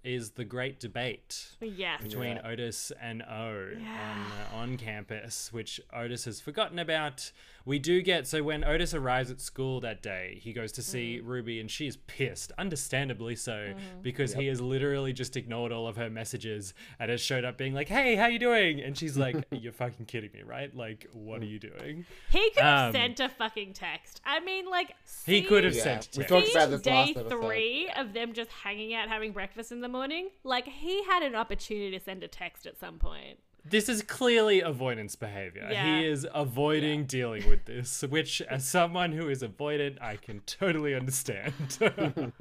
is the great debate. Yes. between Yeah. Otis and O Yeah. on uh, on campus, which Otis has forgotten about. We do get so when Otis arrives at school that day, he goes to see Mm. Ruby, and she is pissed, understandably so, Mm-hmm. because he has literally just ignored all of her messages and has showed up being like, "Hey, how you doing?" And she's like, "You're fucking kidding me, right? Like, what are you doing?" He could have Um, sent a fucking text. I mean, like He could have Yeah, sent. we talked about this day last three of them just hanging out having breakfast in the morning. Like he had an opportunity to send a text at some point. This is clearly avoidance behavior. Yeah. He is avoiding dealing with this, which, as someone who is avoidant, I can totally understand.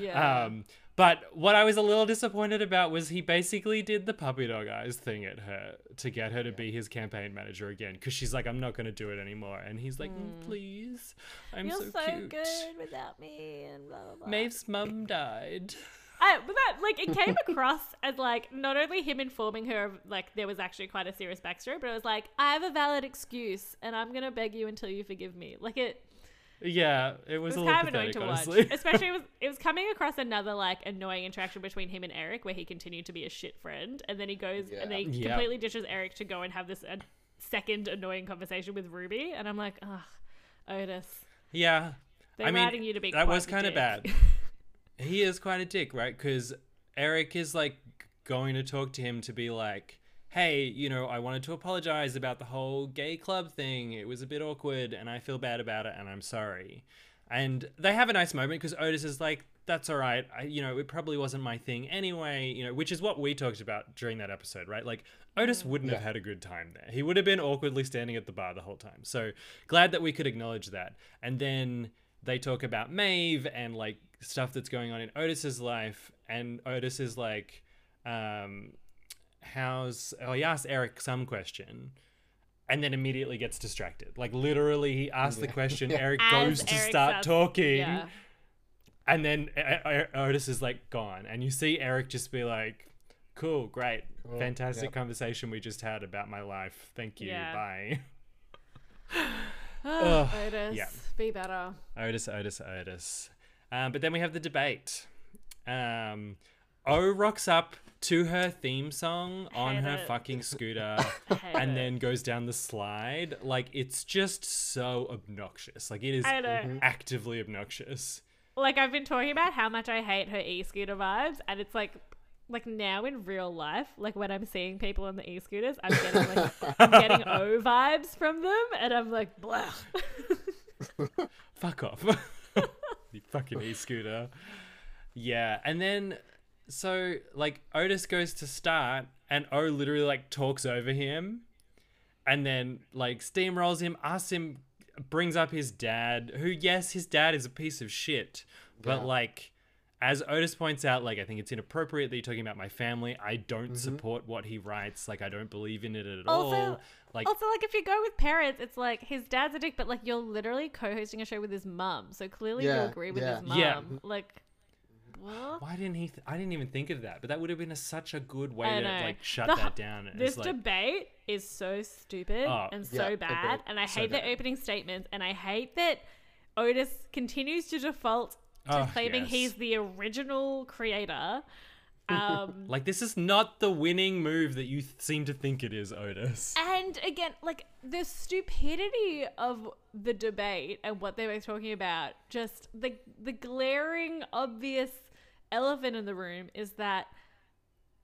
Yeah. um, but what I was a little disappointed about was he basically did the puppy dog eyes thing at her to get her to be his campaign manager again because she's like, I'm not going to do it anymore. And he's like, "Mm, please, I'm You're so, so, cute. good without me, and blah blah blah. Maeve's mum died. I, but that like it came across as like not only him informing her of like there was actually quite a serious backstory, but it was like I have a valid excuse and I'm gonna beg you until you forgive me. Like it, Yeah, it was, it was a little kind of annoying pathetic, to watch. Especially it was it was coming across another like annoying interaction between him and Eric where he continued to be a shit friend, and then he goes and then he Yeah. completely ditches Eric to go and have this uh, second annoying conversation with Ruby, and I'm like, ugh, Otis, yeah. they're I mean, writing you to be that quite was kind of bad. he is quite a dick, right? Because Eric is like going to talk to him to be like, hey, you know, I wanted to apologize about the whole gay club thing. It was a bit awkward and I feel bad about it and I'm sorry. And they have a nice moment because Otis is like, that's all right. I, you know, it probably wasn't my thing anyway, you know, which is what we talked about during that episode, right? Like, Otis wouldn't have had a good time there. He would have been awkwardly standing at the bar the whole time. So glad that we could acknowledge that. And then they talk about Maeve and like stuff that's going on in Otis's life. And Otis is like, um, how's, oh, he asks Eric some question and then immediately gets distracted. Like literally, he asks the question, Yeah. Eric As goes to Eric start starts- talking Yeah. and then uh, uh, Otis is like gone, and you see Eric just be like, "Cool, great, Cool, fantastic yep. conversation we just had about my life. Thank you, Yeah. bye." Ugh, Ugh, Otis, yeah. be better. Otis, Otis, Otis. Um, but then we have the debate. Um, O rocks up to her theme song on her it. fucking scooter. And it. then goes down the slide. Like, it's just so obnoxious. Like, it is I know. Mm-hmm. actively obnoxious. like I've been talking about how much I hate her e-scooter vibes, and it's like, like now in real life, like when I'm seeing people on the e-scooters, I'm getting like I'm getting O vibes from them, and I'm like, blah. Fuck off. you fucking e scooter. Yeah. And then, so, like, Otis goes to start, and O literally, like, talks over him, and then, like, steamrolls him, asks him, brings up his dad, who, yes, his dad is a piece of shit, but, Yeah. like, as Otis points out, like, I think it's inappropriate that you're talking about my family. I don't Mm-hmm. support what he writes. Like, I don't believe in it at all. Like, also, like if you go with parents, it's like his dad's a dick, but like you're literally co-hosting a show with his mum, so clearly you agree with yeah. his mum. Yeah. Like, what? Why didn't he? Th- I didn't even think of that, but that would have been a, such a good way I to know. like shut The- that down. It's This like, debate is so stupid Oh, and yeah, so bad, agreed. and I So hate bad. the opening statements, and I hate that Otis continues to default to Oh, claiming yes. he's the original creator. Um, Like this is not the winning move that you th- seem to think it is, Otis. and again, like the stupidity of the debate and what they were talking about, just the the glaring, obvious elephant in the room is that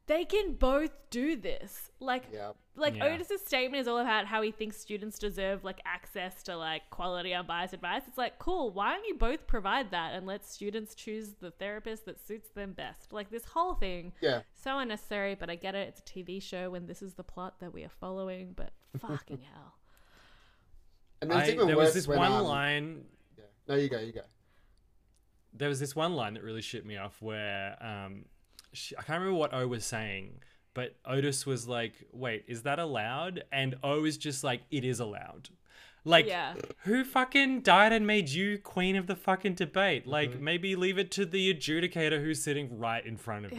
they can both do this. Like, Yeah. Like Yeah. Otis's statement is all about how he thinks students deserve like access to like quality unbiased advice. It's like, cool, why don't you both provide that and let students choose the therapist that suits them best? Like this whole thing, Yeah. so unnecessary, but I get it. It's a TV show and this is the plot that we are following, but fucking hell. And then I, even there worse was this when, one um, line Yeah. No, you go. You go. there was this one line that really shit me off where um she, I can't remember what O was saying, but Otis was like, "Wait, is that allowed?" And O is just like, "It is allowed." Like, Yeah. who fucking died and made you queen of the fucking debate? Like, Mm-hmm. maybe leave it to the adjudicator who's sitting right in front of you.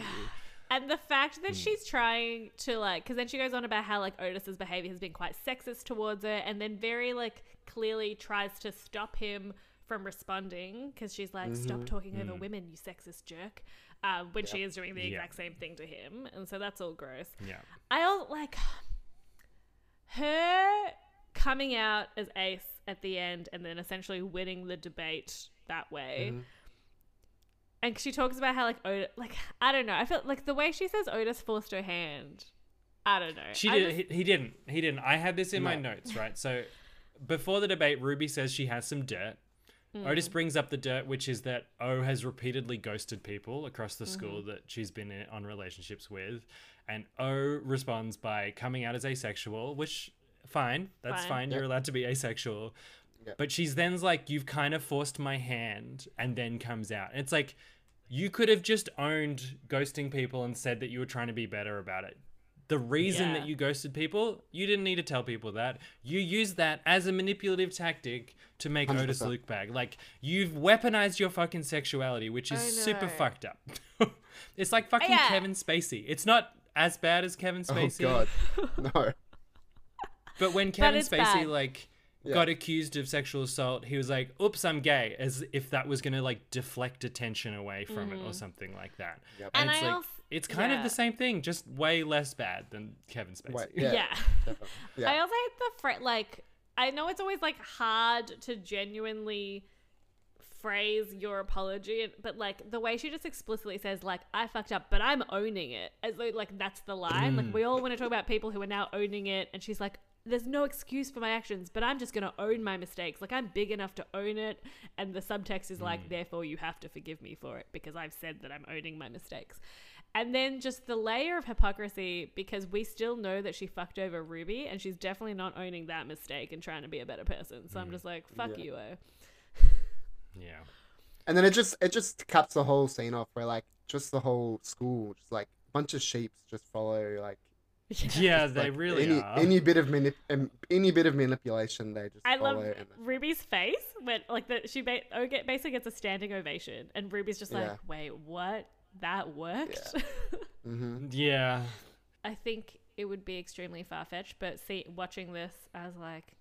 And the fact that she's trying to like, because then she goes on about how like Otis's behavior has been quite sexist towards her, and then very like clearly tries to stop him from responding because she's like, Mm-hmm. "Stop talking over Hmm. women, you sexist jerk," um, when she is doing the exact same thing to him, and so that's all gross. Yeah. I also like her coming out as ace at the end and then essentially winning the debate that way. Mm-hmm. And she talks about how like Otis, like I don't know. I feel like the way she says Otis forced her hand. I don't know. She I did. just- he, he didn't. He didn't. I had this in my notes, right? So before the debate, Ruby says she has some dirt. Hmm. Otis brings up the dirt, which is that O has repeatedly ghosted people across the school Mm-hmm. that she's been in, on relationships with, and O responds by coming out as asexual, which fine, that's Fine. fine. You're allowed to be asexual. Yep. But she's then's like, you've kind of forced my hand, and then comes out. And it's like, you could have just owned ghosting people and said that you were trying to be better about it. The reason Yeah. that you ghosted people, you didn't need to tell people that. You used that as a manipulative tactic to make Otis 100%. look bad. Like you've weaponized your fucking sexuality, which is super fucked up. it's like fucking Yeah. Kevin Spacey. It's not as bad as Kevin Spacey. Oh God. No. But when Kevin it's Spacey bad. like Yeah. got accused of sexual assault, he was like, "Oops, I'm gay," as if that was gonna like deflect attention away from it or something like that. Yep. And, Mm. And it's I like als- it's kind of the same thing, just way less bad than Kevin Spacey. Wait, yeah. Yeah. Yeah. I also hate the fr- like. I know it's always like hard to genuinely phrase your apology, but like the way she just explicitly says like I fucked up, but I'm owning it, as though like that's the line. Like mm. we all want to talk about people who are now owning it, and she's like. There's no excuse for my actions, but I'm just gonna own my mistakes. Like I'm big enough to own it, and the subtext is like, mm. therefore you have to forgive me for it because I've said that I'm owning my mistakes. And then just the layer of hypocrisy because we still know that she fucked over Ruby and she's definitely not owning that mistake and trying to be a better person. So I'm mm-hmm. just like, fuck Yeah. you, oh. Yeah. And then it just it just caps the whole scene off where like just the whole school just like a bunch of sheeps just follow like Yeah, they like, really any are. any bit of manip- um, any bit of manipulation they just I love and Ruby's face when like the she ba- oh, basically gets a standing ovation and Ruby's just like, Yeah. wait, what? That worked? Mhm. Yeah. I think it would be extremely far fetched, but see, watching this, I was like,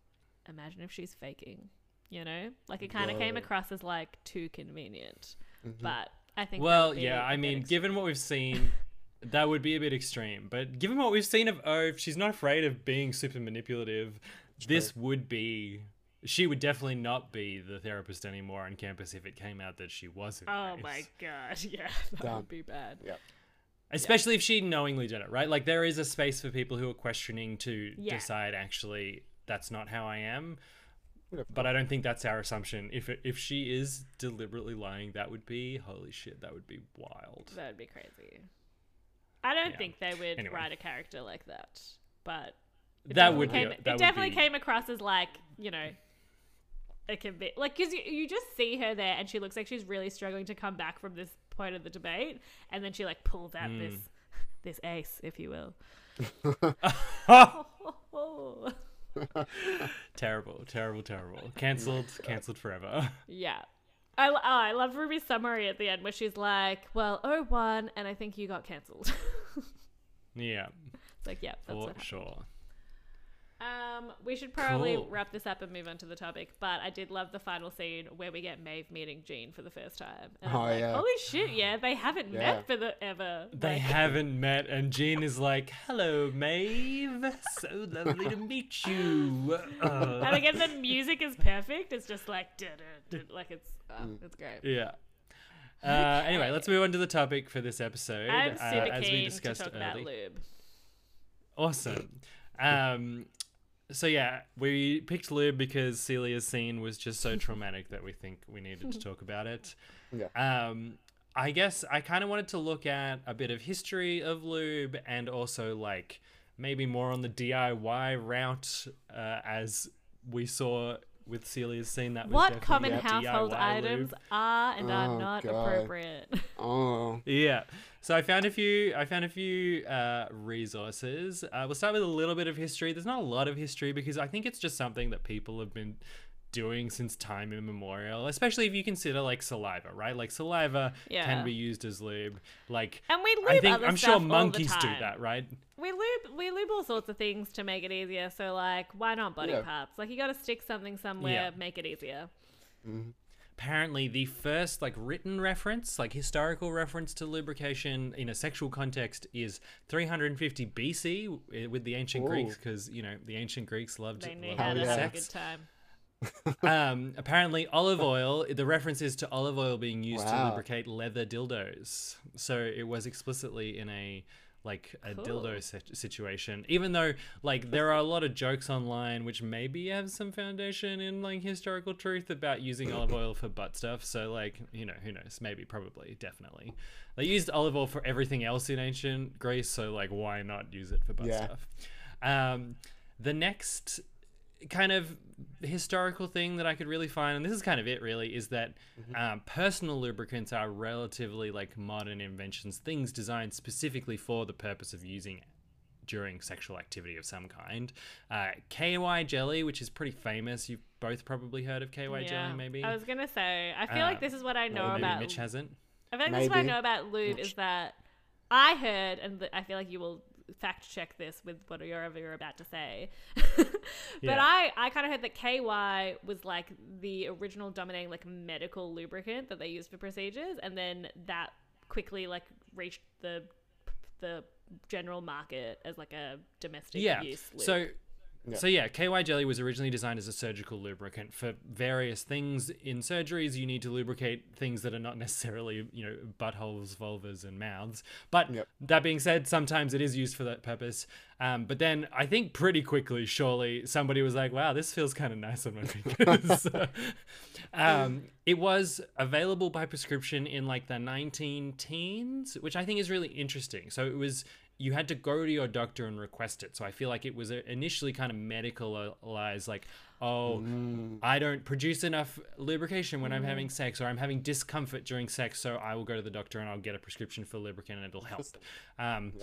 imagine if she's faking, you know? Like it kind of came across as like too convenient, Mhm. but I think. Well, yeah, I mean, ex- given what we've seen, that would be a bit extreme. But given what we've seen of O, if she's not afraid of being super manipulative, this would be. She would definitely not be the therapist anymore on campus if it came out that she wasn't. Oh nice. my god, yeah, that Done. would be bad. Yeah. Especially if she knowingly did it, right? Like there is a space for people who are questioning to Yeah. decide actually that's not how I am. Yeah. But I don't think that's our assumption. If it, if she is deliberately lying, that would be holy shit. That would be wild. That would be crazy. I don't Yeah. think they would Anyway. write a character like that, but That would be- came, that it would definitely be- came across as like you know. It can be like because you, you just see her there and she looks like she's really struggling to come back from this point of the debate, and then she like pulls out Hmm. this this ace, if you will. terrible, terrible, terrible. Cancelled, cancelled forever. yeah. I, oh, I love Ruby's summary at the end where she's like, "Well, oh won, and I think you got cancelled." yeah, it's like, yeah, that's for sure. Um, we should probably Cool. wrap this up and move on to the topic. But I did love the final scene where we get Maeve meeting Jean for the first time. And Oh, like, yeah. Holy shit! Yeah, they haven't Yeah. met for the ever. They Like, haven't met, and Jean is like, "Hello, Maeve. So lovely to meet you." Uh, And again, the music is perfect. It's just like, like it's, oh, Mm. it's great. yeah. Uh, anyway, let's move on to the topic for this episode. I'm uh, super as we keen to discussed talk about lube. Awesome. Um, so yeah, we picked lube because Celia's scene was just so traumatic that we think we needed to talk about it. Yeah. Um, I guess I kind of wanted to look at a bit of history of lube and also like maybe more on the DIY route, uh, as we saw with Celia's scene. That was What definitely common a household DIY items lube. are and are Oh, not God. appropriate? Oh, Yeah. So I found a few. I found a few uh, resources. Uh, we'll start with a little bit of history. There's not a lot of history because I think it's just something that people have been doing since time immemorial. Especially if you consider like saliva, right? Like saliva Yeah. can be used as lube. Like and we lube I think other I'm stuff sure monkeys do that, right? We lube we lube all sorts of things to make it easier. So like, why not body Yeah. parts? Like you got to stick something somewhere, Yeah. make it easier. Apparently the first like written reference like historical reference to lubrication in a sexual context is 350 bc with the ancient Ooh. greeks because you know the ancient greeks loved, They knew loved how to yeah. have a good time. um, apparently olive oil the reference is to olive oil being used to lubricate leather dildos so it was explicitly in a like a Cool. dildo sit- situation even though like there are a lot of jokes online which maybe have some foundation in like historical truth about using olive oil for butt stuff so like you know who knows maybe probably definitely they used olive oil for everything else in ancient greece so like why not use it for butt Yeah. stuff um the next kind of historical thing that I could really find, and this is kind of it really, is that um, personal lubricants are relatively like modern inventions, things designed specifically for the purpose of using during sexual activity of some kind. Uh, KY jelly, which is pretty famous, you've both probably heard of KY jelly, maybe. I was gonna say. I feel like Uh, this is what I know Or maybe about. Mitch hasn't. I feel like this is what I know about lube is that I heard, and th- I feel like you will fact check this with whatever you're about to say. but Yeah. I, I kind of heard that KY was like the original dominating like medical lubricant that they used for procedures, and then that quickly like reached the the general market as like a domestic yeah. use. So Yeah. so yeah, KY jelly was originally designed as a surgical lubricant for various things in surgeries. You need to lubricate things that are not necessarily you know buttholes, vulvas, and mouths. But Yep. that being said, sometimes it is used for that purpose. Um, but then I think pretty quickly, surely somebody was like, "Wow, this feels kind of nice on my fingers." um, it was available by prescription in like the 19 teens, which I think is really interesting. So it was you had to go to your doctor and request it. So I feel like it was uh, initially kind of medicalized, like, oh, I don't produce enough lubrication when I'm having sex, or I'm having discomfort during sex, so I will go to the doctor and I'll get a prescription for lubricant and it'll help. Um,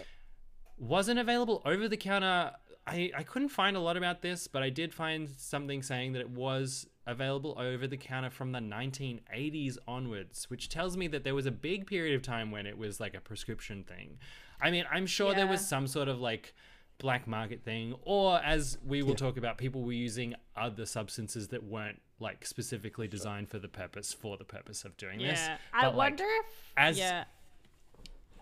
wasn't available over the counter. I, I couldn't find a lot about this, but I did find something saying that it was available over the counter from the 1980s onwards, which tells me that there was a big period of time when it was like a prescription thing. I mean, I'm sure there was some sort of like black market thing, or as we will talk about, people were using other substances that weren't like specifically designed for the purpose for the purpose of doing this. yeah, I But, like, wonder if as yeah.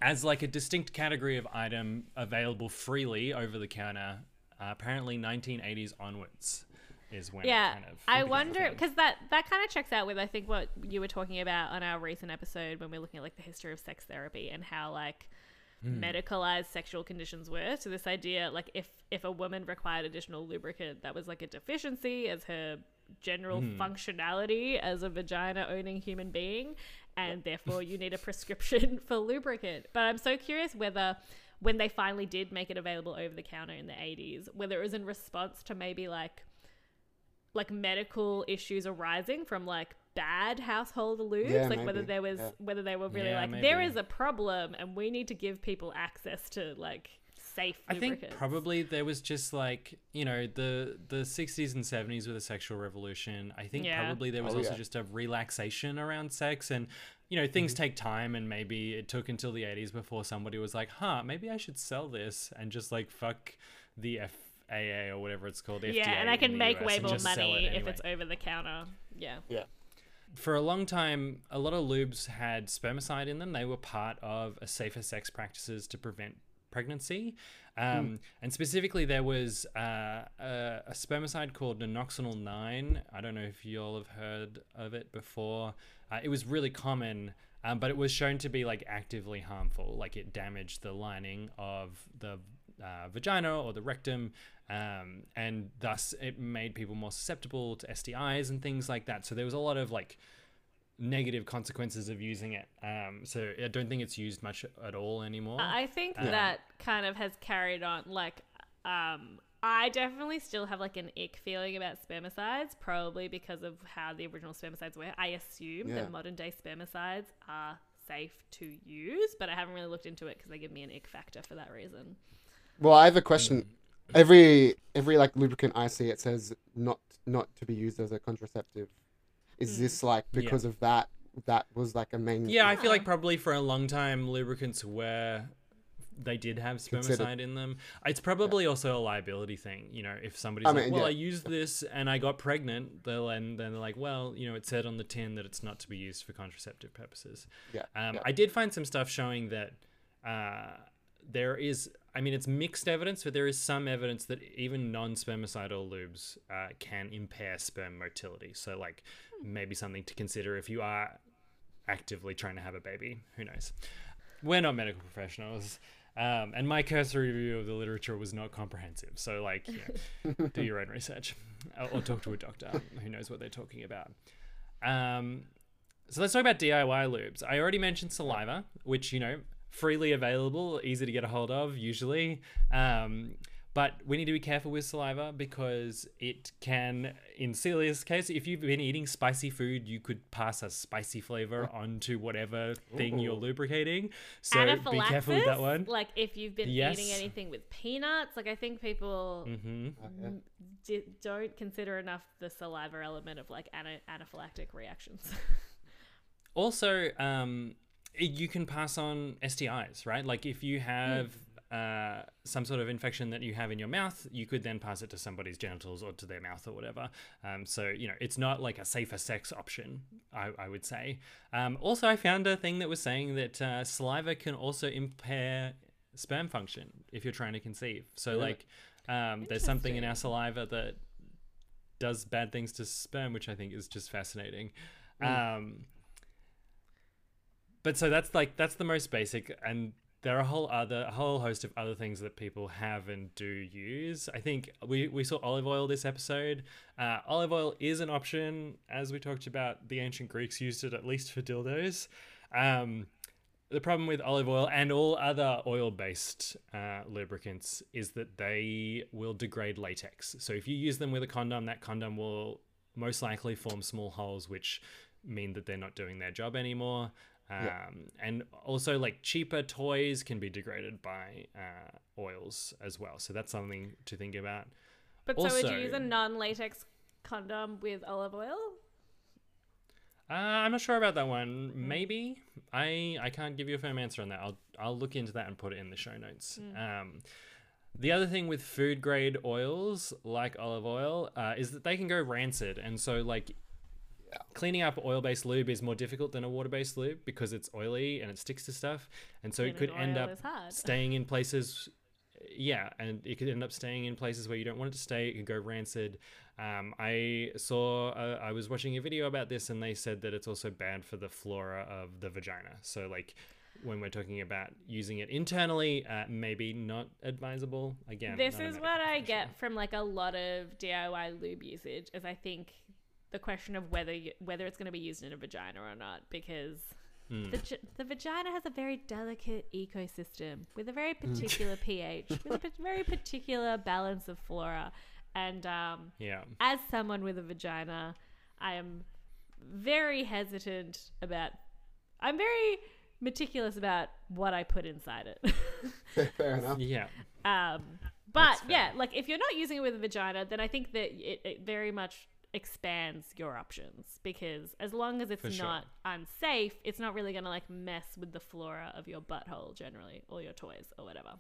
as like a distinct category of item available freely over the counter. Uh, apparently, 1980s onwards is when. Yeah, kind of I wonder because that that kind of checks out with I think what you were talking about on our recent episode when we are looking at like the history of sex therapy and how like Hmm. medicalized sexual conditions were. So this idea like if if a woman required additional lubricant, that was like a deficiency as her general Hmm. functionality as a vagina owning human being, and therefore you need a prescription for lubricant. But I'm so curious whether when they finally did make it available over the counter in the 80s, whether it was in response to maybe like like medical issues arising from like bad household lubes Yeah, like whether there was Yeah. whether they were really Yeah, like there maybe. is a problem and we need to give people access to like safe I think probably there was just like you know the the 60s and 70s with the sexual revolution. I think Yeah. probably there was Oh, also yeah. just a relaxation around sex and you know things Mm-hmm. take time and maybe it took until the 80s before somebody was like, "Huh, maybe I should sell this and just like fuck the F AA or whatever it's called. yeah, FDA and I can make US way more money it if it's over the counter. Yeah. Yeah. For a long time, a lot of lubes had spermicide in them. They were part of a safer sex practices to prevent pregnancy. Um, And specifically, there was uh, a, a spermicide called Nonoxynol 9. I don't know if you all have heard of it before. Uh, it was really common, um, but it was shown to be like actively harmful. Like it damaged the lining of the uh, vagina or the rectum, um, and thus it made people more susceptible to STIs and things like that. So there was a lot of like negative consequences of using it. Um, so I don't think it's used much at all anymore. I think Um, that kind of has carried on. Like, um, I definitely still have like an ick feeling about spermicides, probably because of how the original spermicides were. I assume Yeah. that modern day spermicides are safe to use, but I haven't really looked into it because they give me an ick factor for that reason. Well, I have a question. Every every like lubricant I see, it says not not to be used as a contraceptive. Is this like Yeah. because of that? That was like a main. Yeah, I feel like probably for a long time lubricants were they did have Considered. spermicide in them. It's probably also a liability thing. You know, if somebody's I like, mean, "Well, yeah. I used this and I got pregnant," they'll and then they're like, "Well, you know, it said on the tin that it's not to be used for contraceptive purposes." Yeah. Um, yeah. I did find some stuff showing that uh, there is, I mean, it's mixed evidence, but there is some evidence that even non spermicidal lubes uh, can impair sperm motility. So, like, maybe something to consider if you are actively trying to have a baby. Who knows? We're not medical professionals. Um, and my cursory review of the literature was not comprehensive. So, like, do your own research or talk to a doctor who knows what they're talking about. Um, so let's talk about DIY lubes. I already mentioned saliva, which you know freely available, easy to get a hold of usually. Um, but we need to be careful with saliva because it can, in Celia's case, if you've been eating spicy food, you could pass a spicy flavor onto whatever thing you're lubricating. So be careful with that one. like if you've been Yes. eating anything with peanuts, like I think people hmm Oh, yeah. don't consider enough the saliva element of like ana- anaphylactic reactions. also um i- you can pass on STIs, right? Like if you have uh, some sort of infection that you have in your mouth, you could then pass it to somebody's genitals or to their mouth or whatever. Um, so you know, it's not like a safer sex option, I, I would say. Um, also, I found a thing that was saying that uh, saliva can also impair sperm function if you're trying to conceive. So Really? like, um, there's something in our saliva that does bad things to sperm, which I think is just fascinating. Mm. Um, but so that's like that's the most basic, and there are a whole other a whole host of other things that people have and do use. I think we we saw olive oil this episode. Uh, olive oil is an option, as we talked about. The ancient Greeks used it at least for dildos. Um, the problem with olive oil and all other oil based uh, lubricants is that they will degrade latex. So if you use them with a condom, that condom will most likely form small holes, which mean that they're not doing their job anymore. Um, Yeah. And also, like cheaper toys can be degraded by uh, oils as well. So that's something to think about. but so would you use a non-latex condom with olive oil? Uh, I'm not sure about that one. Maybe I I can't give you a firm answer on that. I'll I'll look into that and put it in the show notes. Um, the other thing with food grade oils like olive oil uh, is that they can go rancid, and so like Yeah. cleaning up oil based lube is more difficult than a water based lube because it's oily and it sticks to stuff, and so it could end up staying in places yeah and it could end up staying in places where you don't want it to stay. It could go rancid. Um, i saw uh, i was watching a video about this and they said that it's also bad for the flora of the vagina. So like when we're talking about using it internally uh, maybe not advisable. Again this not is what I get from like a lot of DIY lube usage is I think the question of whether you, whether it's going to be used in a vagina or not because Mm. the, the vagina has a very delicate ecosystem with a very particular pH with a very particular balance of flora. And um, yeah. as someone with a vagina I am very hesitant about I'm very meticulous about what I put inside it. Fair enough. yeah. Um, but yeah, like if you're not using it with a vagina, then I think that it, it very much expands your options because as long as it's For sure. not unsafe, it's not really going to like mess with the flora of your butthole generally or your toys or whatever.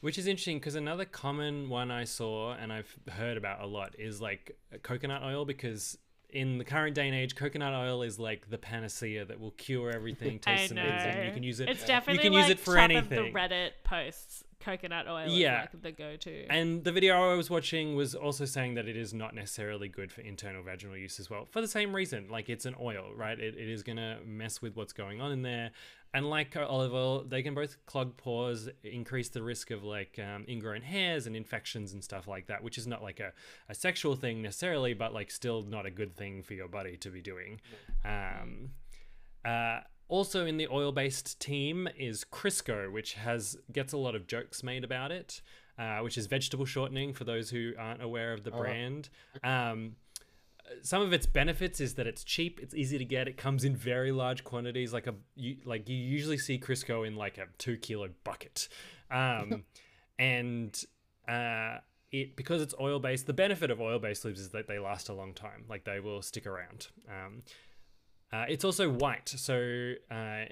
Which is interesting because another common one I saw and I've heard about a lot is like coconut oil because in the current day and age, coconut oil is like the panacea that will cure everything, know. amazing. You can use it. It's definitely you can like use it for top anything. Of the Reddit posts, coconut oil Yeah. is like the go-to. And the video I was watching was also saying that it is not necessarily good for internal vaginal use as well, for the same reason. Like it's an oil, right? It, it is going to mess with what's going on in there. And like uh, olive oil, they can both clog pores, increase the risk of like um, ingrown hairs and infections and stuff like that, which is not like a, a sexual thing necessarily, but like still not a good thing for your body to be doing. Um, uh, also in the oil-based team is Crisco, which has gets a lot of jokes made about it, uh, which is vegetable shortening for those who aren't aware of the Oh. brand. Um, some of its benefits is that it's cheap, it's easy to get, it comes in very large quantities. Like a you, like you usually see Crisco in like a two kilo bucket, um, and uh, it because it's oil based. The benefit of oil based lubes is that they last a long time. Like they will stick around. Um, uh, it's also white, so uh,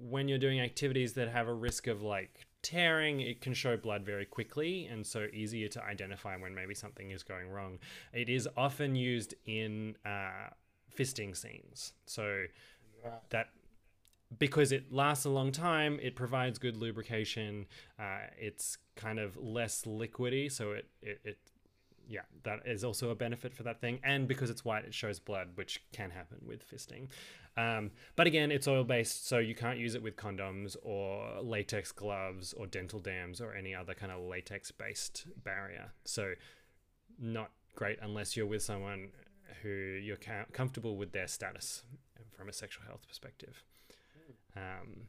when you're doing activities that have a risk of like tearing, it can show blood very quickly, and so easier to identify when maybe something is going wrong. It is often used in uh, fisting scenes, so that because it lasts a long time, it provides good lubrication. Uh, it's kind of less liquidy, so it, it it yeah, that is also a benefit for that thing. And because it's white, it shows blood, which can happen with fisting. Um, but again, it's oil based, so you can't use it with condoms or latex gloves or dental dams or any other kind of latex based barrier. So, not great unless you're with someone who you're com- comfortable with their status from a sexual health perspective. Um,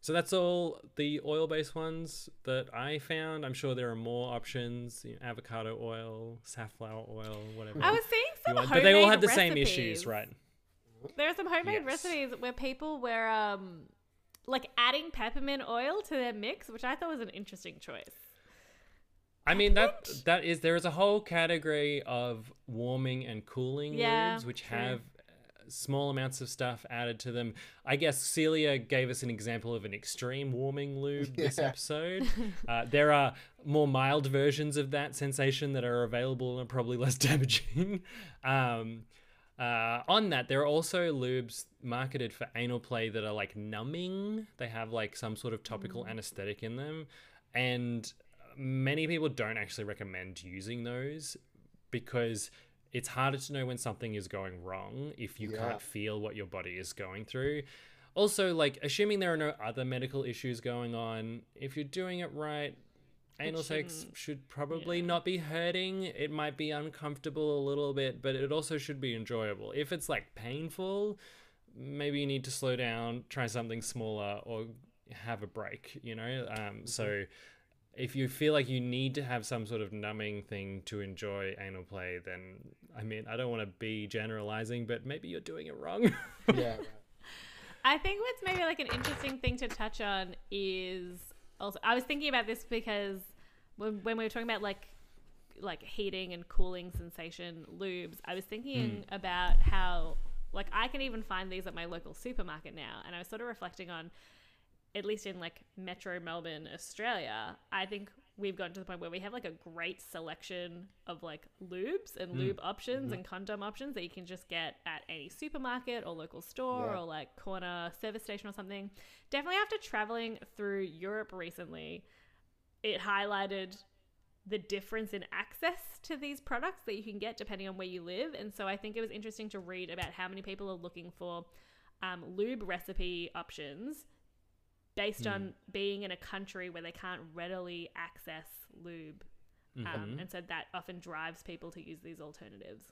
so that's all the oil-based ones that I found. I'm sure there are more options: you know, avocado oil, safflower oil, whatever. I was seeing some homemade But they all have the same issues, right? There are some homemade Yes. recipes where people were um like adding peppermint oil to their mix, which I thought was an interesting choice. I mean that that is there is a whole category of warming and cooling Yeah, lubes which true. have small amounts of stuff added to them. I guess Celia gave us an example of an extreme warming lube this episode. Uh, there are more mild versions of that sensation that are available and are probably less damaging. um, uh, on that, there are also lubes marketed for anal play that are like numbing. They have like some sort of topical anesthetic in them, and many people don't actually recommend using those because it's harder to know when something is going wrong if you Yeah. can't feel what your body is going through. Also, like assuming there are no other medical issues going on, if you're doing it right, anal sex shouldn't- probably yeah. not be hurting. It might be uncomfortable a little bit, but it also should be enjoyable. If it's like painful, maybe you need to slow down, try something smaller, or have a break. You know, um, so if you feel like you need to have some sort of numbing thing to enjoy anal play, then I mean, I don't want to be generalizing, but maybe you're doing it wrong. yeah. I think what's maybe like an interesting thing to touch on is also I was thinking about this because when, when we were talking about like like heating and cooling sensation lubes, I was thinking hmm. about how like I can even find these at my local supermarket now, and I was sort of reflecting on at least in like Metro Melbourne, Australia, I think we've gotten to the point where we have like a great selection of like lubes and lube options and condom options that you can just get at any supermarket or local store Yeah. or like corner service station or something. Definitely after traveling through Europe recently, it highlighted the difference in access to these products that you can get depending on where you live. And so I think it was interesting to read about how many people are looking for um, lube recipe options based on being in a country where they can't readily access lube. Um, Mhm. and so that often drives people to use these alternatives.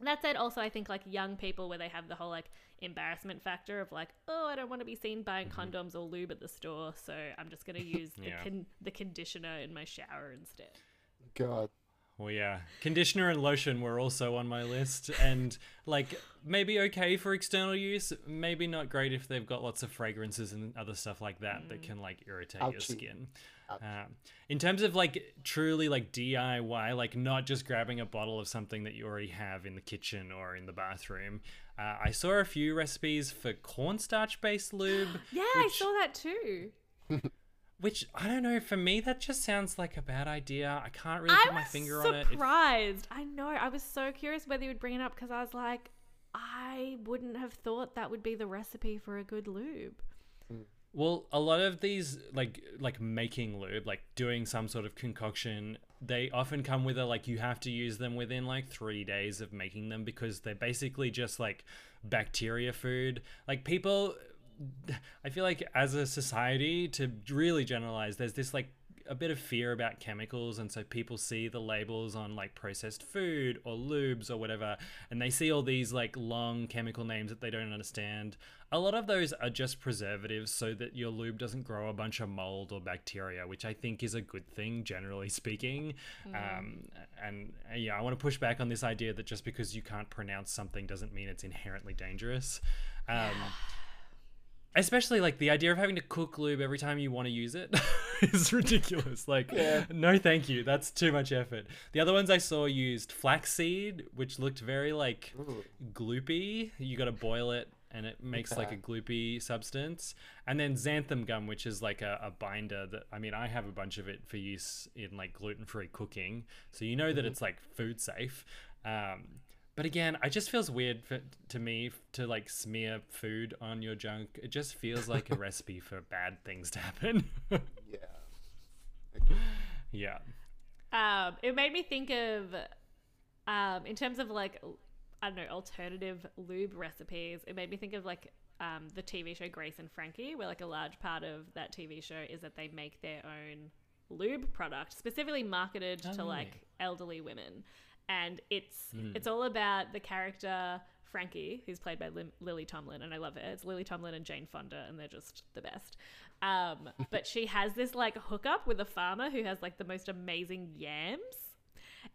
That said, also I think like young people where they have the whole like embarrassment factor of like, oh, I don't want to be seen buying condoms or lube at the store, so I'm just gonna use the con- the conditioner in my shower instead. God. Well, yeah. Conditioner and lotion were also on my list. And, like, maybe okay for external use. Maybe not great if they've got lots of fragrances and other stuff like that that can, like, irritate your skin. Ouch. Um, in terms of, like, truly, like, DIY, like, not just grabbing a bottle of something that you already have in the kitchen or in the bathroom, uh, I saw a few recipes for cornstarch based lube. Yeah, I saw that too. Which I don't know. For me, that just sounds like a bad idea. I can't really put my finger on it. It- surprised. I know. I was so curious whether you would bring it up because I was like, I wouldn't have thought that would be the recipe for a good lube. Well, a lot of these like like making lube, like doing some sort of concoction, they often come with a like you have to use them within like 3 days of making them because they're basically just like bacteria food. Like people I feel like as a society to really generalize there's this like a bit of fear about chemicals and so people see the labels on like processed food or lubes or whatever and they see all these like long chemical names that they don't understand. A lot of those are just preservatives so that your lube doesn't grow a bunch of mold or bacteria which i think is a good thing generally speaking. Um, and yeah i want to push back on this idea that just because you can't pronounce something doesn't mean it's inherently dangerous. Um, especially like the idea of having to cook lube every time you want to use it is ridiculous. Like no thank you. That's too much effort. The other ones i saw used flaxseed which looked very like Ooh. gloopy. You got to boil it and it makes like a gloopy substance. And then xanthan gum which is like a, a binder that i mean i have a bunch of it for use in like gluten-free cooking. So you know that it's like food safe. Um, but again, it just feels weird for, to me to like smear food on your junk. It just feels like a recipe for bad things to happen. Yeah. yeah. Um, it made me think of, um, in terms of like, I don't know, alternative lube recipes. It made me think of like um, the TV show Grace and Frankie, where like a large part of that TV show is that they make their own lube product, specifically marketed Oh, to really? like elderly women, and it's Hmm. it's all about the character. Frankie, who's played by Lim- Lily Tomlin, and I love her. It's Lily Tomlin and Jane Fonda, and they're just the best. Um, but she has this like hookup with a farmer who has like the most amazing yams.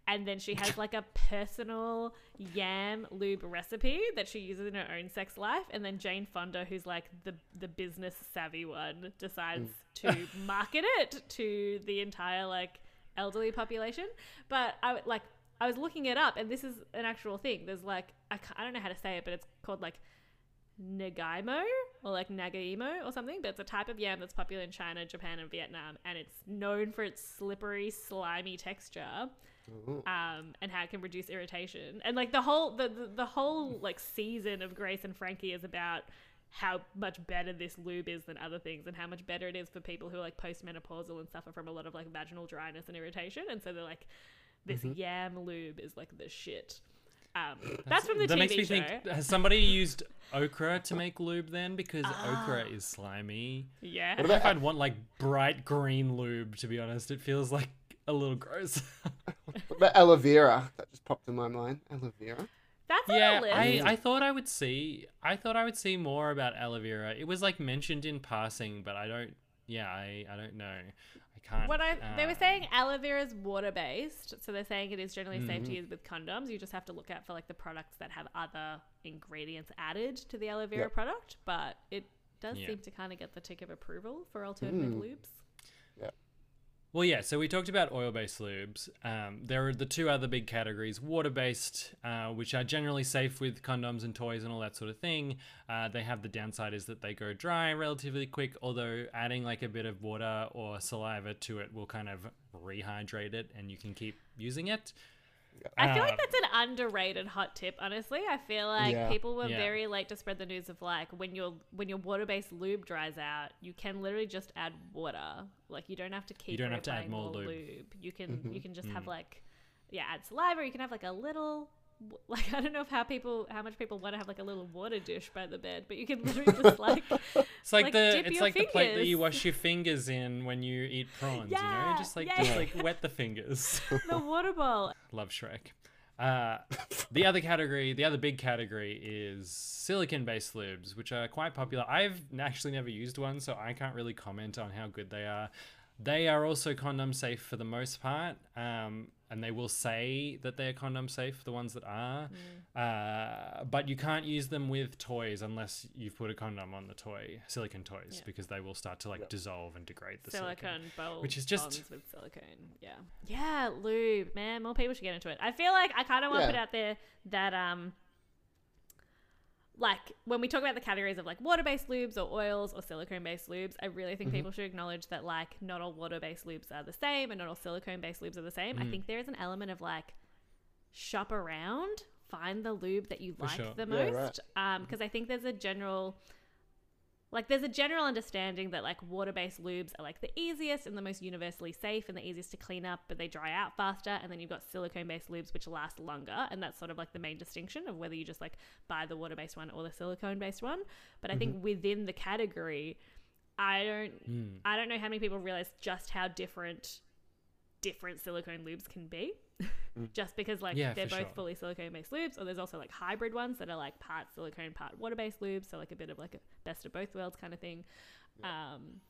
And then she has like a personal yam lube recipe that she uses in her own sex life. And then Jane Fonda, who's like the the business savvy one, decides to market it to the entire like elderly population. But I would, like I was looking it up, and this is an actual thing. There's like I, I don't know how to say it, but it's called like Nagaimo or like Nagaimo or something, but it's a type of yam that's popular in China, Japan, and Vietnam, and it's known for its slippery, slimy texture, um, and how it can reduce irritation. And like the whole the, the the whole like season of Grace and Frankie is about how much better this lube is than other things, and how much better it is for people who are like postmenopausal and suffer from a lot of like vaginal dryness and irritation. And so they're like, this yam lube is like the shit. Um, that's, from the that TV makes me show. think has somebody used okra to make lube then? Because okra Ah. is slimy. yeah. What I don't know if about- I'd want like bright green lube, to be honest. It feels like a little gross. What about aloe vera? That just popped in my mind. Aloe vera. That's yeah. I, I thought I would see I thought I would see more about aloe vera. It was like mentioned in passing, but I don't yeah, I, I don't know. I can't what I they were uh, saying aloe vera is water based, so they're saying it is generally safe Mm-hmm. to use with condoms. You just have to look out for like the products that have other ingredients added to the aloe vera Yep. product, but it does Yeah. seem to kind of get the tick of approval for alternative Mm. lubes. Well, yeah. So we talked about oil-based lubes. Um, there are the two other big categories: water-based, uh, which are generally safe with condoms and toys and all that sort of thing. Uh, they have the downside is that they go dry relatively quick. Although adding like a bit of water or saliva to it will kind of rehydrate it, and you can keep using it. I feel like that's an underrated hot tip. Honestly, I feel like Yeah. people were Yeah. very late to spread the news of like when your when your water based lube dries out, you can literally just add water. Like you don't have to keep don't have to add reapplying more more lube. lube. You can you can just Mm. have like yeah, add saliva. Or you can have like a little like I don't know if how people how much people want to have like a little water dish by the bed, but you can literally just like It's like, Like, the it's like the plate that you wash your fingers in when you eat prawns. you know, just like yeah. just like wet the fingers. the water bowl. Love Shrek. Uh, the other category, the other big category is silicon-based lubes, which are quite popular. I've actually never used one, so I can't really comment on how good they are. They are also condom safe for the most part, um, and they will say that they're condom safe, the ones that are. Uh, but you can't use them with toys unless you've put a condom on the toy, silicon toys, Yeah. because they will start to like dissolve and degrade the silicon. silicone which is just- with silicone. Yeah, yeah, lube, man. More people should get into it. I feel like I kind of want to Yeah. put out there that um, like when we talk about the categories of like water-based lubes or oils or silicone-based lubes, I really think people should acknowledge that like not all water-based lubes are the same and not all silicone-based lubes are the same. I think there is an element of like shop around, find the lube that you like sure. the Yeah, right. most. Um, because I think there's a general like there's a general understanding that like water-based lubes are like the easiest and the most universally safe and the easiest to clean up but they dry out faster and then you've got silicone-based lubes which last longer and that's sort of like the main distinction of whether you just like buy the water-based one or the silicone-based one. But i think within the category i don't Hmm. i don't know how many people realize just how different different silicone lubes can be just because like Yeah, they're both sure. fully silicone based lubes or there's also like hybrid ones that are like part silicone part water based lubes so like a bit of like a best of both worlds kind of thing um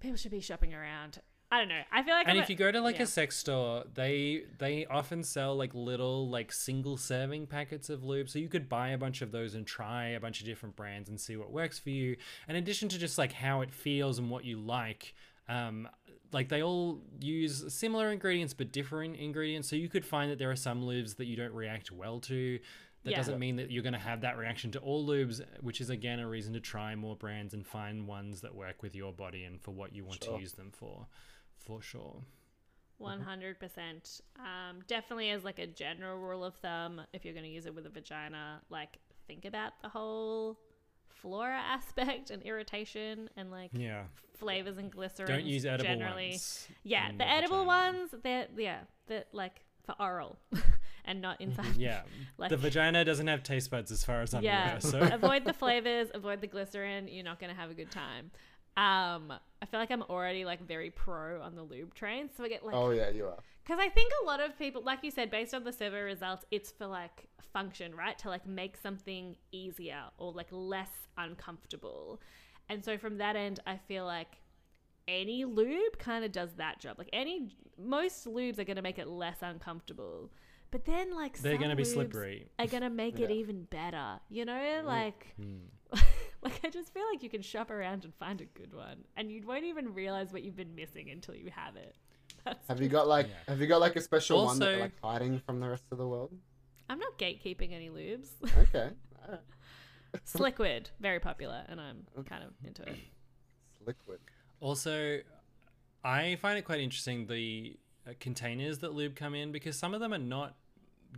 people should be shopping around i don't know i feel like and I'm if a- you go to like yeah. a sex store, they they often sell like little like single serving packets of lube, so you could buy a bunch of those and try a bunch of different brands and see what works for you. In addition to just like how it feels and what you like, um, like they all use similar ingredients but different ingredients. So you could find that there are some lubes that you don't react well to. That Yeah. doesn't mean that you're going to have that reaction to all lubes, which is again a reason to try more brands and find ones that work with your body and for what you want Sure. to use them for, for sure. One hundred percent. Um, definitely as like a general rule of thumb, if you're going to use it with a vagina, like think about the whole flora aspect and irritation and like Yeah. flavors and glycerin. Don't use edible generally. ones. Yeah, the edible vagina. ones, they're yeah, they're like for oral and not inside. Mm-hmm. Yeah. Like- the vagina doesn't have taste buds as far as I'm yeah, aware. So avoid the flavors, avoid the glycerin. You're not gonna have a good time. Um, I feel like I'm already like very pro on the lube train, so I get like Oh yeah, you are. Because I think a lot of people, like you said, based on the survey results, it's for like function, right? To like make something easier or like less uncomfortable. And so from that end, I feel like any lube kind of does that job. Like any, most lubes are going to make it less uncomfortable. But then like they're going to be slippery. Are going to make it even better. You know, like. Hmm. like I just feel like you can shop around and find a good one, and you won't even realize what you've been missing until you have it. That's Have you got like Yeah. have you got like a special one that you're like hiding from the rest of the world? I'm not gatekeeping any lubes. Okay. alright. Sliquid, very popular, and I'm kind of into it. It's liquid. Also, I find it quite interesting the uh, containers that lube come in because some of them are not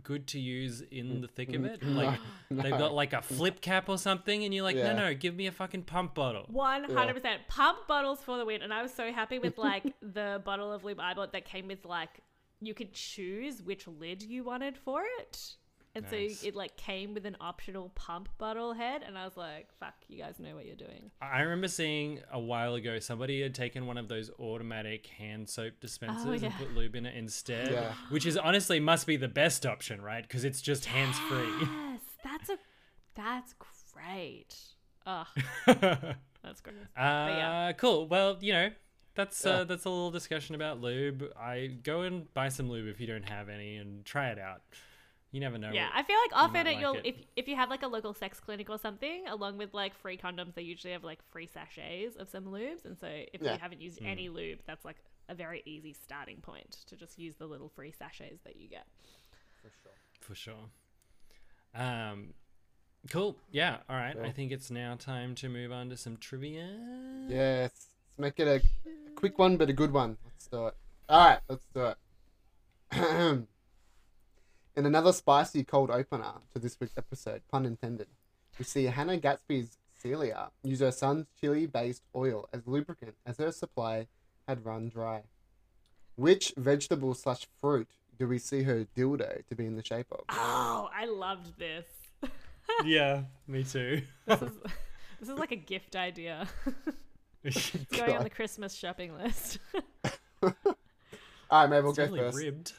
good to use in the thick of it. Mm-hmm. Like they've got like a flip cap or something, and you're like, Yeah. no, no, give me a fucking pump bottle. One hundred percent pump bottles for the win, and I was so happy with like the bottle of lube I bought that came with like you could choose which lid you wanted for it, and Nice. so it like came with an optional pump bottle head, and I was like, "Fuck, you guys know what you're doing." I remember seeing a while ago somebody had taken one of those automatic hand soap dispensers Oh, yeah. and put lube in it instead, Yeah. which is honestly must be the best option, right? Because it's just hands free. Yes, that's a that's great. Ugh, that's great. Uh, yeah. cool. Well, you know, that's uh, that's a little discussion about lube. I go and buy some lube if you don't have any and try it out. You never know. Yeah, I feel like often might it like you'll if if you have like a local sex clinic or something, along with like free condoms, they usually have like free sachets of some lubes, and so if Yeah. you haven't used any lube, that's like a very easy starting point to just use the little free sachets that you get. For sure. for sure. Um, cool. Yeah. All right. I think it's now time to move on to some trivia. Yes. Let's make it a, a quick one, but a good one. Let's do it. All right, let's do it. In another spicy cold opener to this week's episode, pun intended, we see Hannah Gadsby's Celia use her son's chili-based oil as lubricant as her supply had run dry. Which vegetable slash fruit do we see her dildo to be in the shape of? Oh, I loved this. yeah. Me too. This is this is like a gift idea. It's going on the Christmas shopping list. All right, maybe we'll it's go only first. ribbed.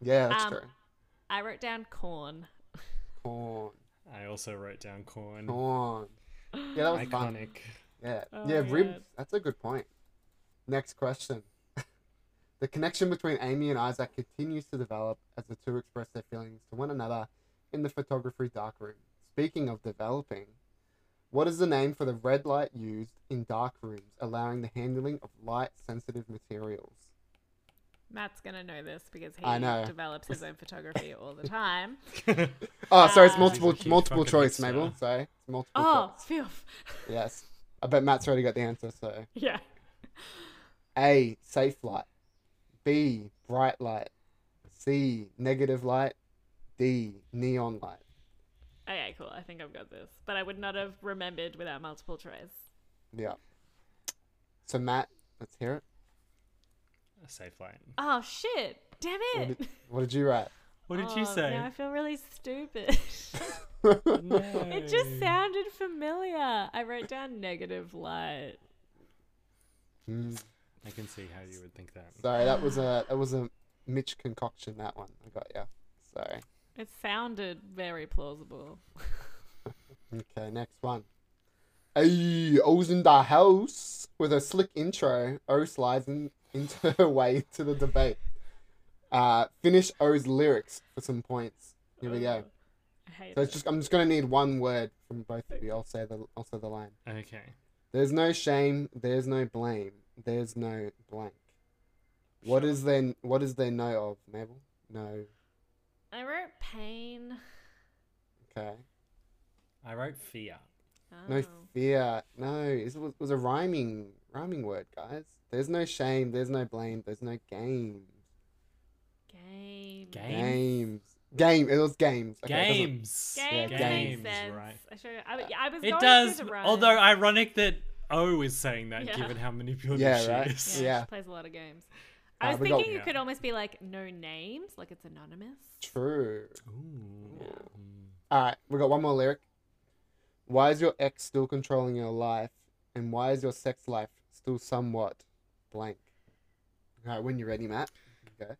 Yeah, that's Um, true. I wrote down corn. Corn, I also wrote down corn. corn. Yeah, that was fun. Yeah, Oh yeah, my ribs. God. That's a good point. Next question. the connection between Amy and Isaac continues to develop as the two express their feelings to one another in the photography darkroom. Speaking of developing, what is the name for the red light used in dark rooms, allowing the handling of light sensitive materials? Matt's gonna know this because he I know. develops his own photography all the time. Oh, sorry, it's Uh, multiple He's a huge multiple fucking choice, hipster. Mabel. Sorry, it's multiple Oh, choice. phew. Yes, I bet Matt's already got the answer. So Yeah. A safe light, B bright light, C negative light, D neon light. Okay, cool. I think I've got this, but I would not have remembered without multiple choice. Yeah. So Matt, let's hear it. A safe line. Oh shit! Damn What it! did, what did you write? What did Oh, you say? Now I feel really stupid. No. it just sounded familiar. I wrote down negative light. Hmm. I can see how you would think that. Sorry, that was a that was a Mitch concoction. That one I got you. Sorry. It sounded very plausible. Okay, next one. Hey, O's in the house with a slick intro. O slides in, into her way to the debate. Uh, finish O's lyrics for some points. Here we go. I hate so it's just I'm just gonna need one word from both of you. I'll say the I'll say the line. Okay. There's no shame. There's no blame. There's no blank. What Sure. is there? What is there no of Mabel? No. I wrote pain. Okay. I wrote fear. No Oh. fear. No. It was, was a rhyming rhyming word, guys. There's no shame. There's no blame. There's no games. Game. Game. Games. Game. It was games. Okay, it Games. Games, Yeah, games games, sense. right. I, show you, I, yeah, I was It going does, through although ironic that O is saying that, Yeah. given how manipulative Yeah, she right. is. yeah, yeah. she plays a lot of games. Uh, I was we got- thinking Yeah. it could almost be like no names, like it's anonymous. True. Yeah. All right, we got one more lyric. Why is your ex still controlling your life, and why is your sex life still somewhat blank? All right, when you're ready, Matt. Okay.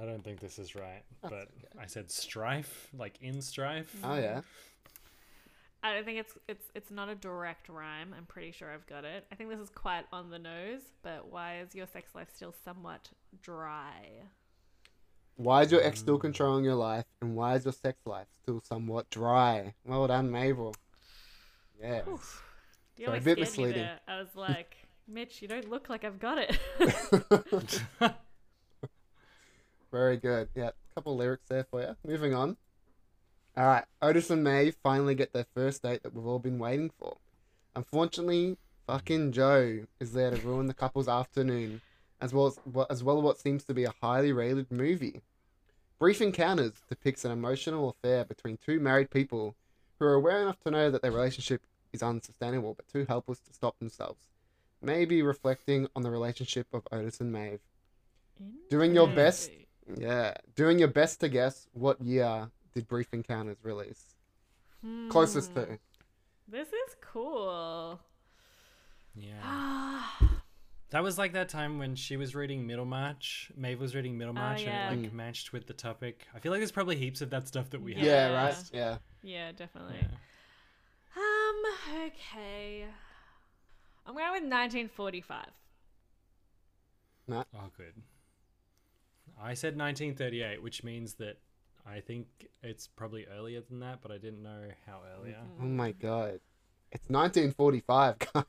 I don't think this is right, That's but okay. I said strife, like in strife. Oh yeah. I don't think it's it's it's not a direct rhyme. I'm pretty sure I've got it. I think this is quite on the nose, but why is your sex life still somewhat dry? Why is your ex still mm. controlling your life, and why is your sex life still somewhat dry? Well done, Mabel. Yeah. You Sorry, a bit misleading. I was like, Mitch, you don't look like I've got it. Very good. Yeah, a couple lyrics there for you. Moving on. All right, Otis and May finally get their first date that we've all been waiting for. Unfortunately, fucking Jo is there to ruin the couple's afternoon, as well as as well as what seems to be a highly rated movie. Brief Encounters depicts an emotional affair between two married people who are aware enough to know that their relationship is unsustainable, but too helpless to stop themselves. Maybe reflecting on the relationship of Otis and Maeve. Doing your best Yeah, doing your best to guess what year did Brief Encounters release? Closest Hmm. to. This is cool. yeah. That was like that time when she was reading Middlemarch. Maeve was reading Middlemarch, Oh, yeah. and it like matched with the topic. I feel like there's probably heaps of that stuff that we Yeah, have. Yeah. right. Yeah. yeah, definitely. Yeah. Um, okay. I'm going with 1945. Oh, good. I said 1938, which means that I think it's probably earlier than that, but I didn't know how earlier. Oh my god, it's 1945, guys.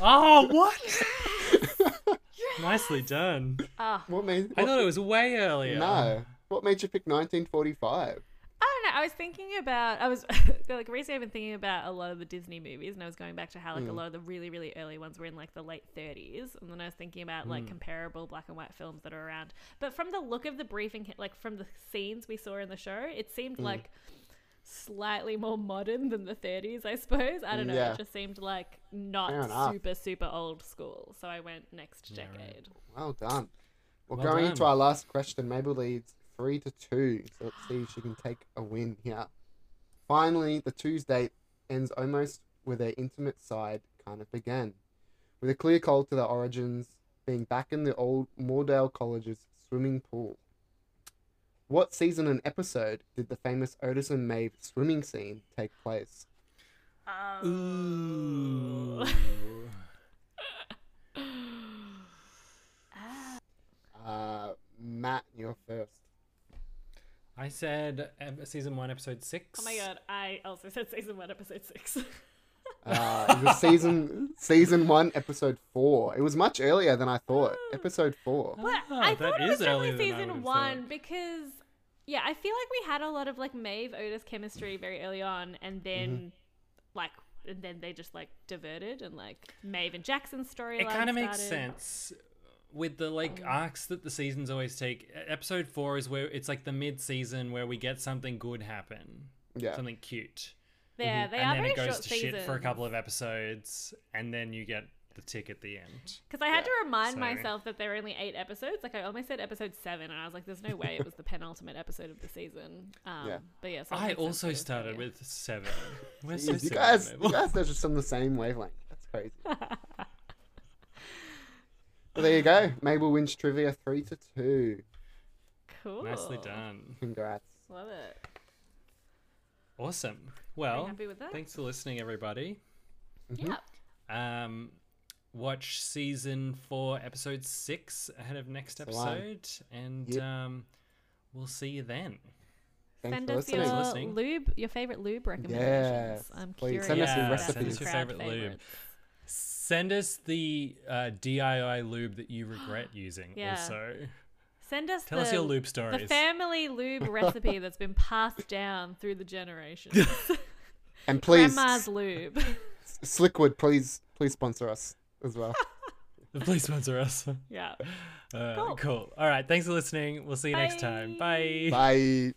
Oh, what? Nicely done. Ah, what made? I thought it was way earlier. no. What made you pick 1945? I don't know. I was thinking about. I was like recently. I've been thinking about a lot of the Disney movies, and I was going back to how like a Mm. lot of the really, really early ones were in like the late 30s, and then I was thinking about like Mm. comparable black and white films that are around. But from the look of the briefing, like from the scenes we saw in the show, it seemed Mm. like slightly more modern than the 30s. I suppose. I don't know. Yeah. It just seemed like not super, super old school. So I went next Yeah, right. decade. Well done. Well, Well going done. into our last question, Mabel leads three to two. So let's see if she can take a win here. Finally, the Tuesday ends almost where their intimate side kind of began, with a clear call to their origins being back in the old Moordale College's swimming pool. What season and episode did the famous Otis and Maeve swimming scene take place? Ooh. Uh, Matt, you're first. I said ep- season one, episode six. Oh my god! I also said season one, episode six. Uh, it was season season one, episode four. It was much earlier than I thought. Episode four. But Ah, I that thought it is was earlier only season one thought. because yeah, I feel like we had a lot of like Maeve Otis chemistry very early on, and then Mm-hmm. like and then they just like diverted and like Maeve and Jackson's storyline. it kind of makes started. sense with the like arcs that the seasons always take. Episode four is where it's like the mid-season where we get something good happen, Yeah. something cute, Yeah, they and are then very it goes short to seasons. shit for a couple of episodes, and then you get the tick at the end. Because I had to remind So- myself that there were only eight episodes. Like I almost said episode seven, and I was like, "There's no way it was the penultimate episode of the season." Um, Yeah. But yeah, so I also that it was started with seven. We're so you similar, guys, Mabel. you guys are just on the same wavelength. That's crazy. Well, there you go. Mabel wins trivia three to two. cool. Nicely done. Congrats. Love it. Awesome. Well, happy with that? thanks for listening, everybody. Mm-hmm. Yeah. Um, watch season four, episode six ahead of next That's the episode, and Yep. um, we'll see you then. Thanks Send for us listening. your listening. lube, your favorite lube recommendations. Yes, I'm please. curious. Send us your recipes. Send us your favorite lube. Favorites. Send us the uh, DIY lube that you regret using. Yeah. Also, Send us tell the, us your lube stories. the stories. family lube recipe that's been passed down through the generations. And please, Grandma's lube. Sliquid, please, please sponsor us as well. Please sponsor us. yeah. Uh, Cool. cool. All right. Thanks for listening. We'll see you next time. Bye. Bye.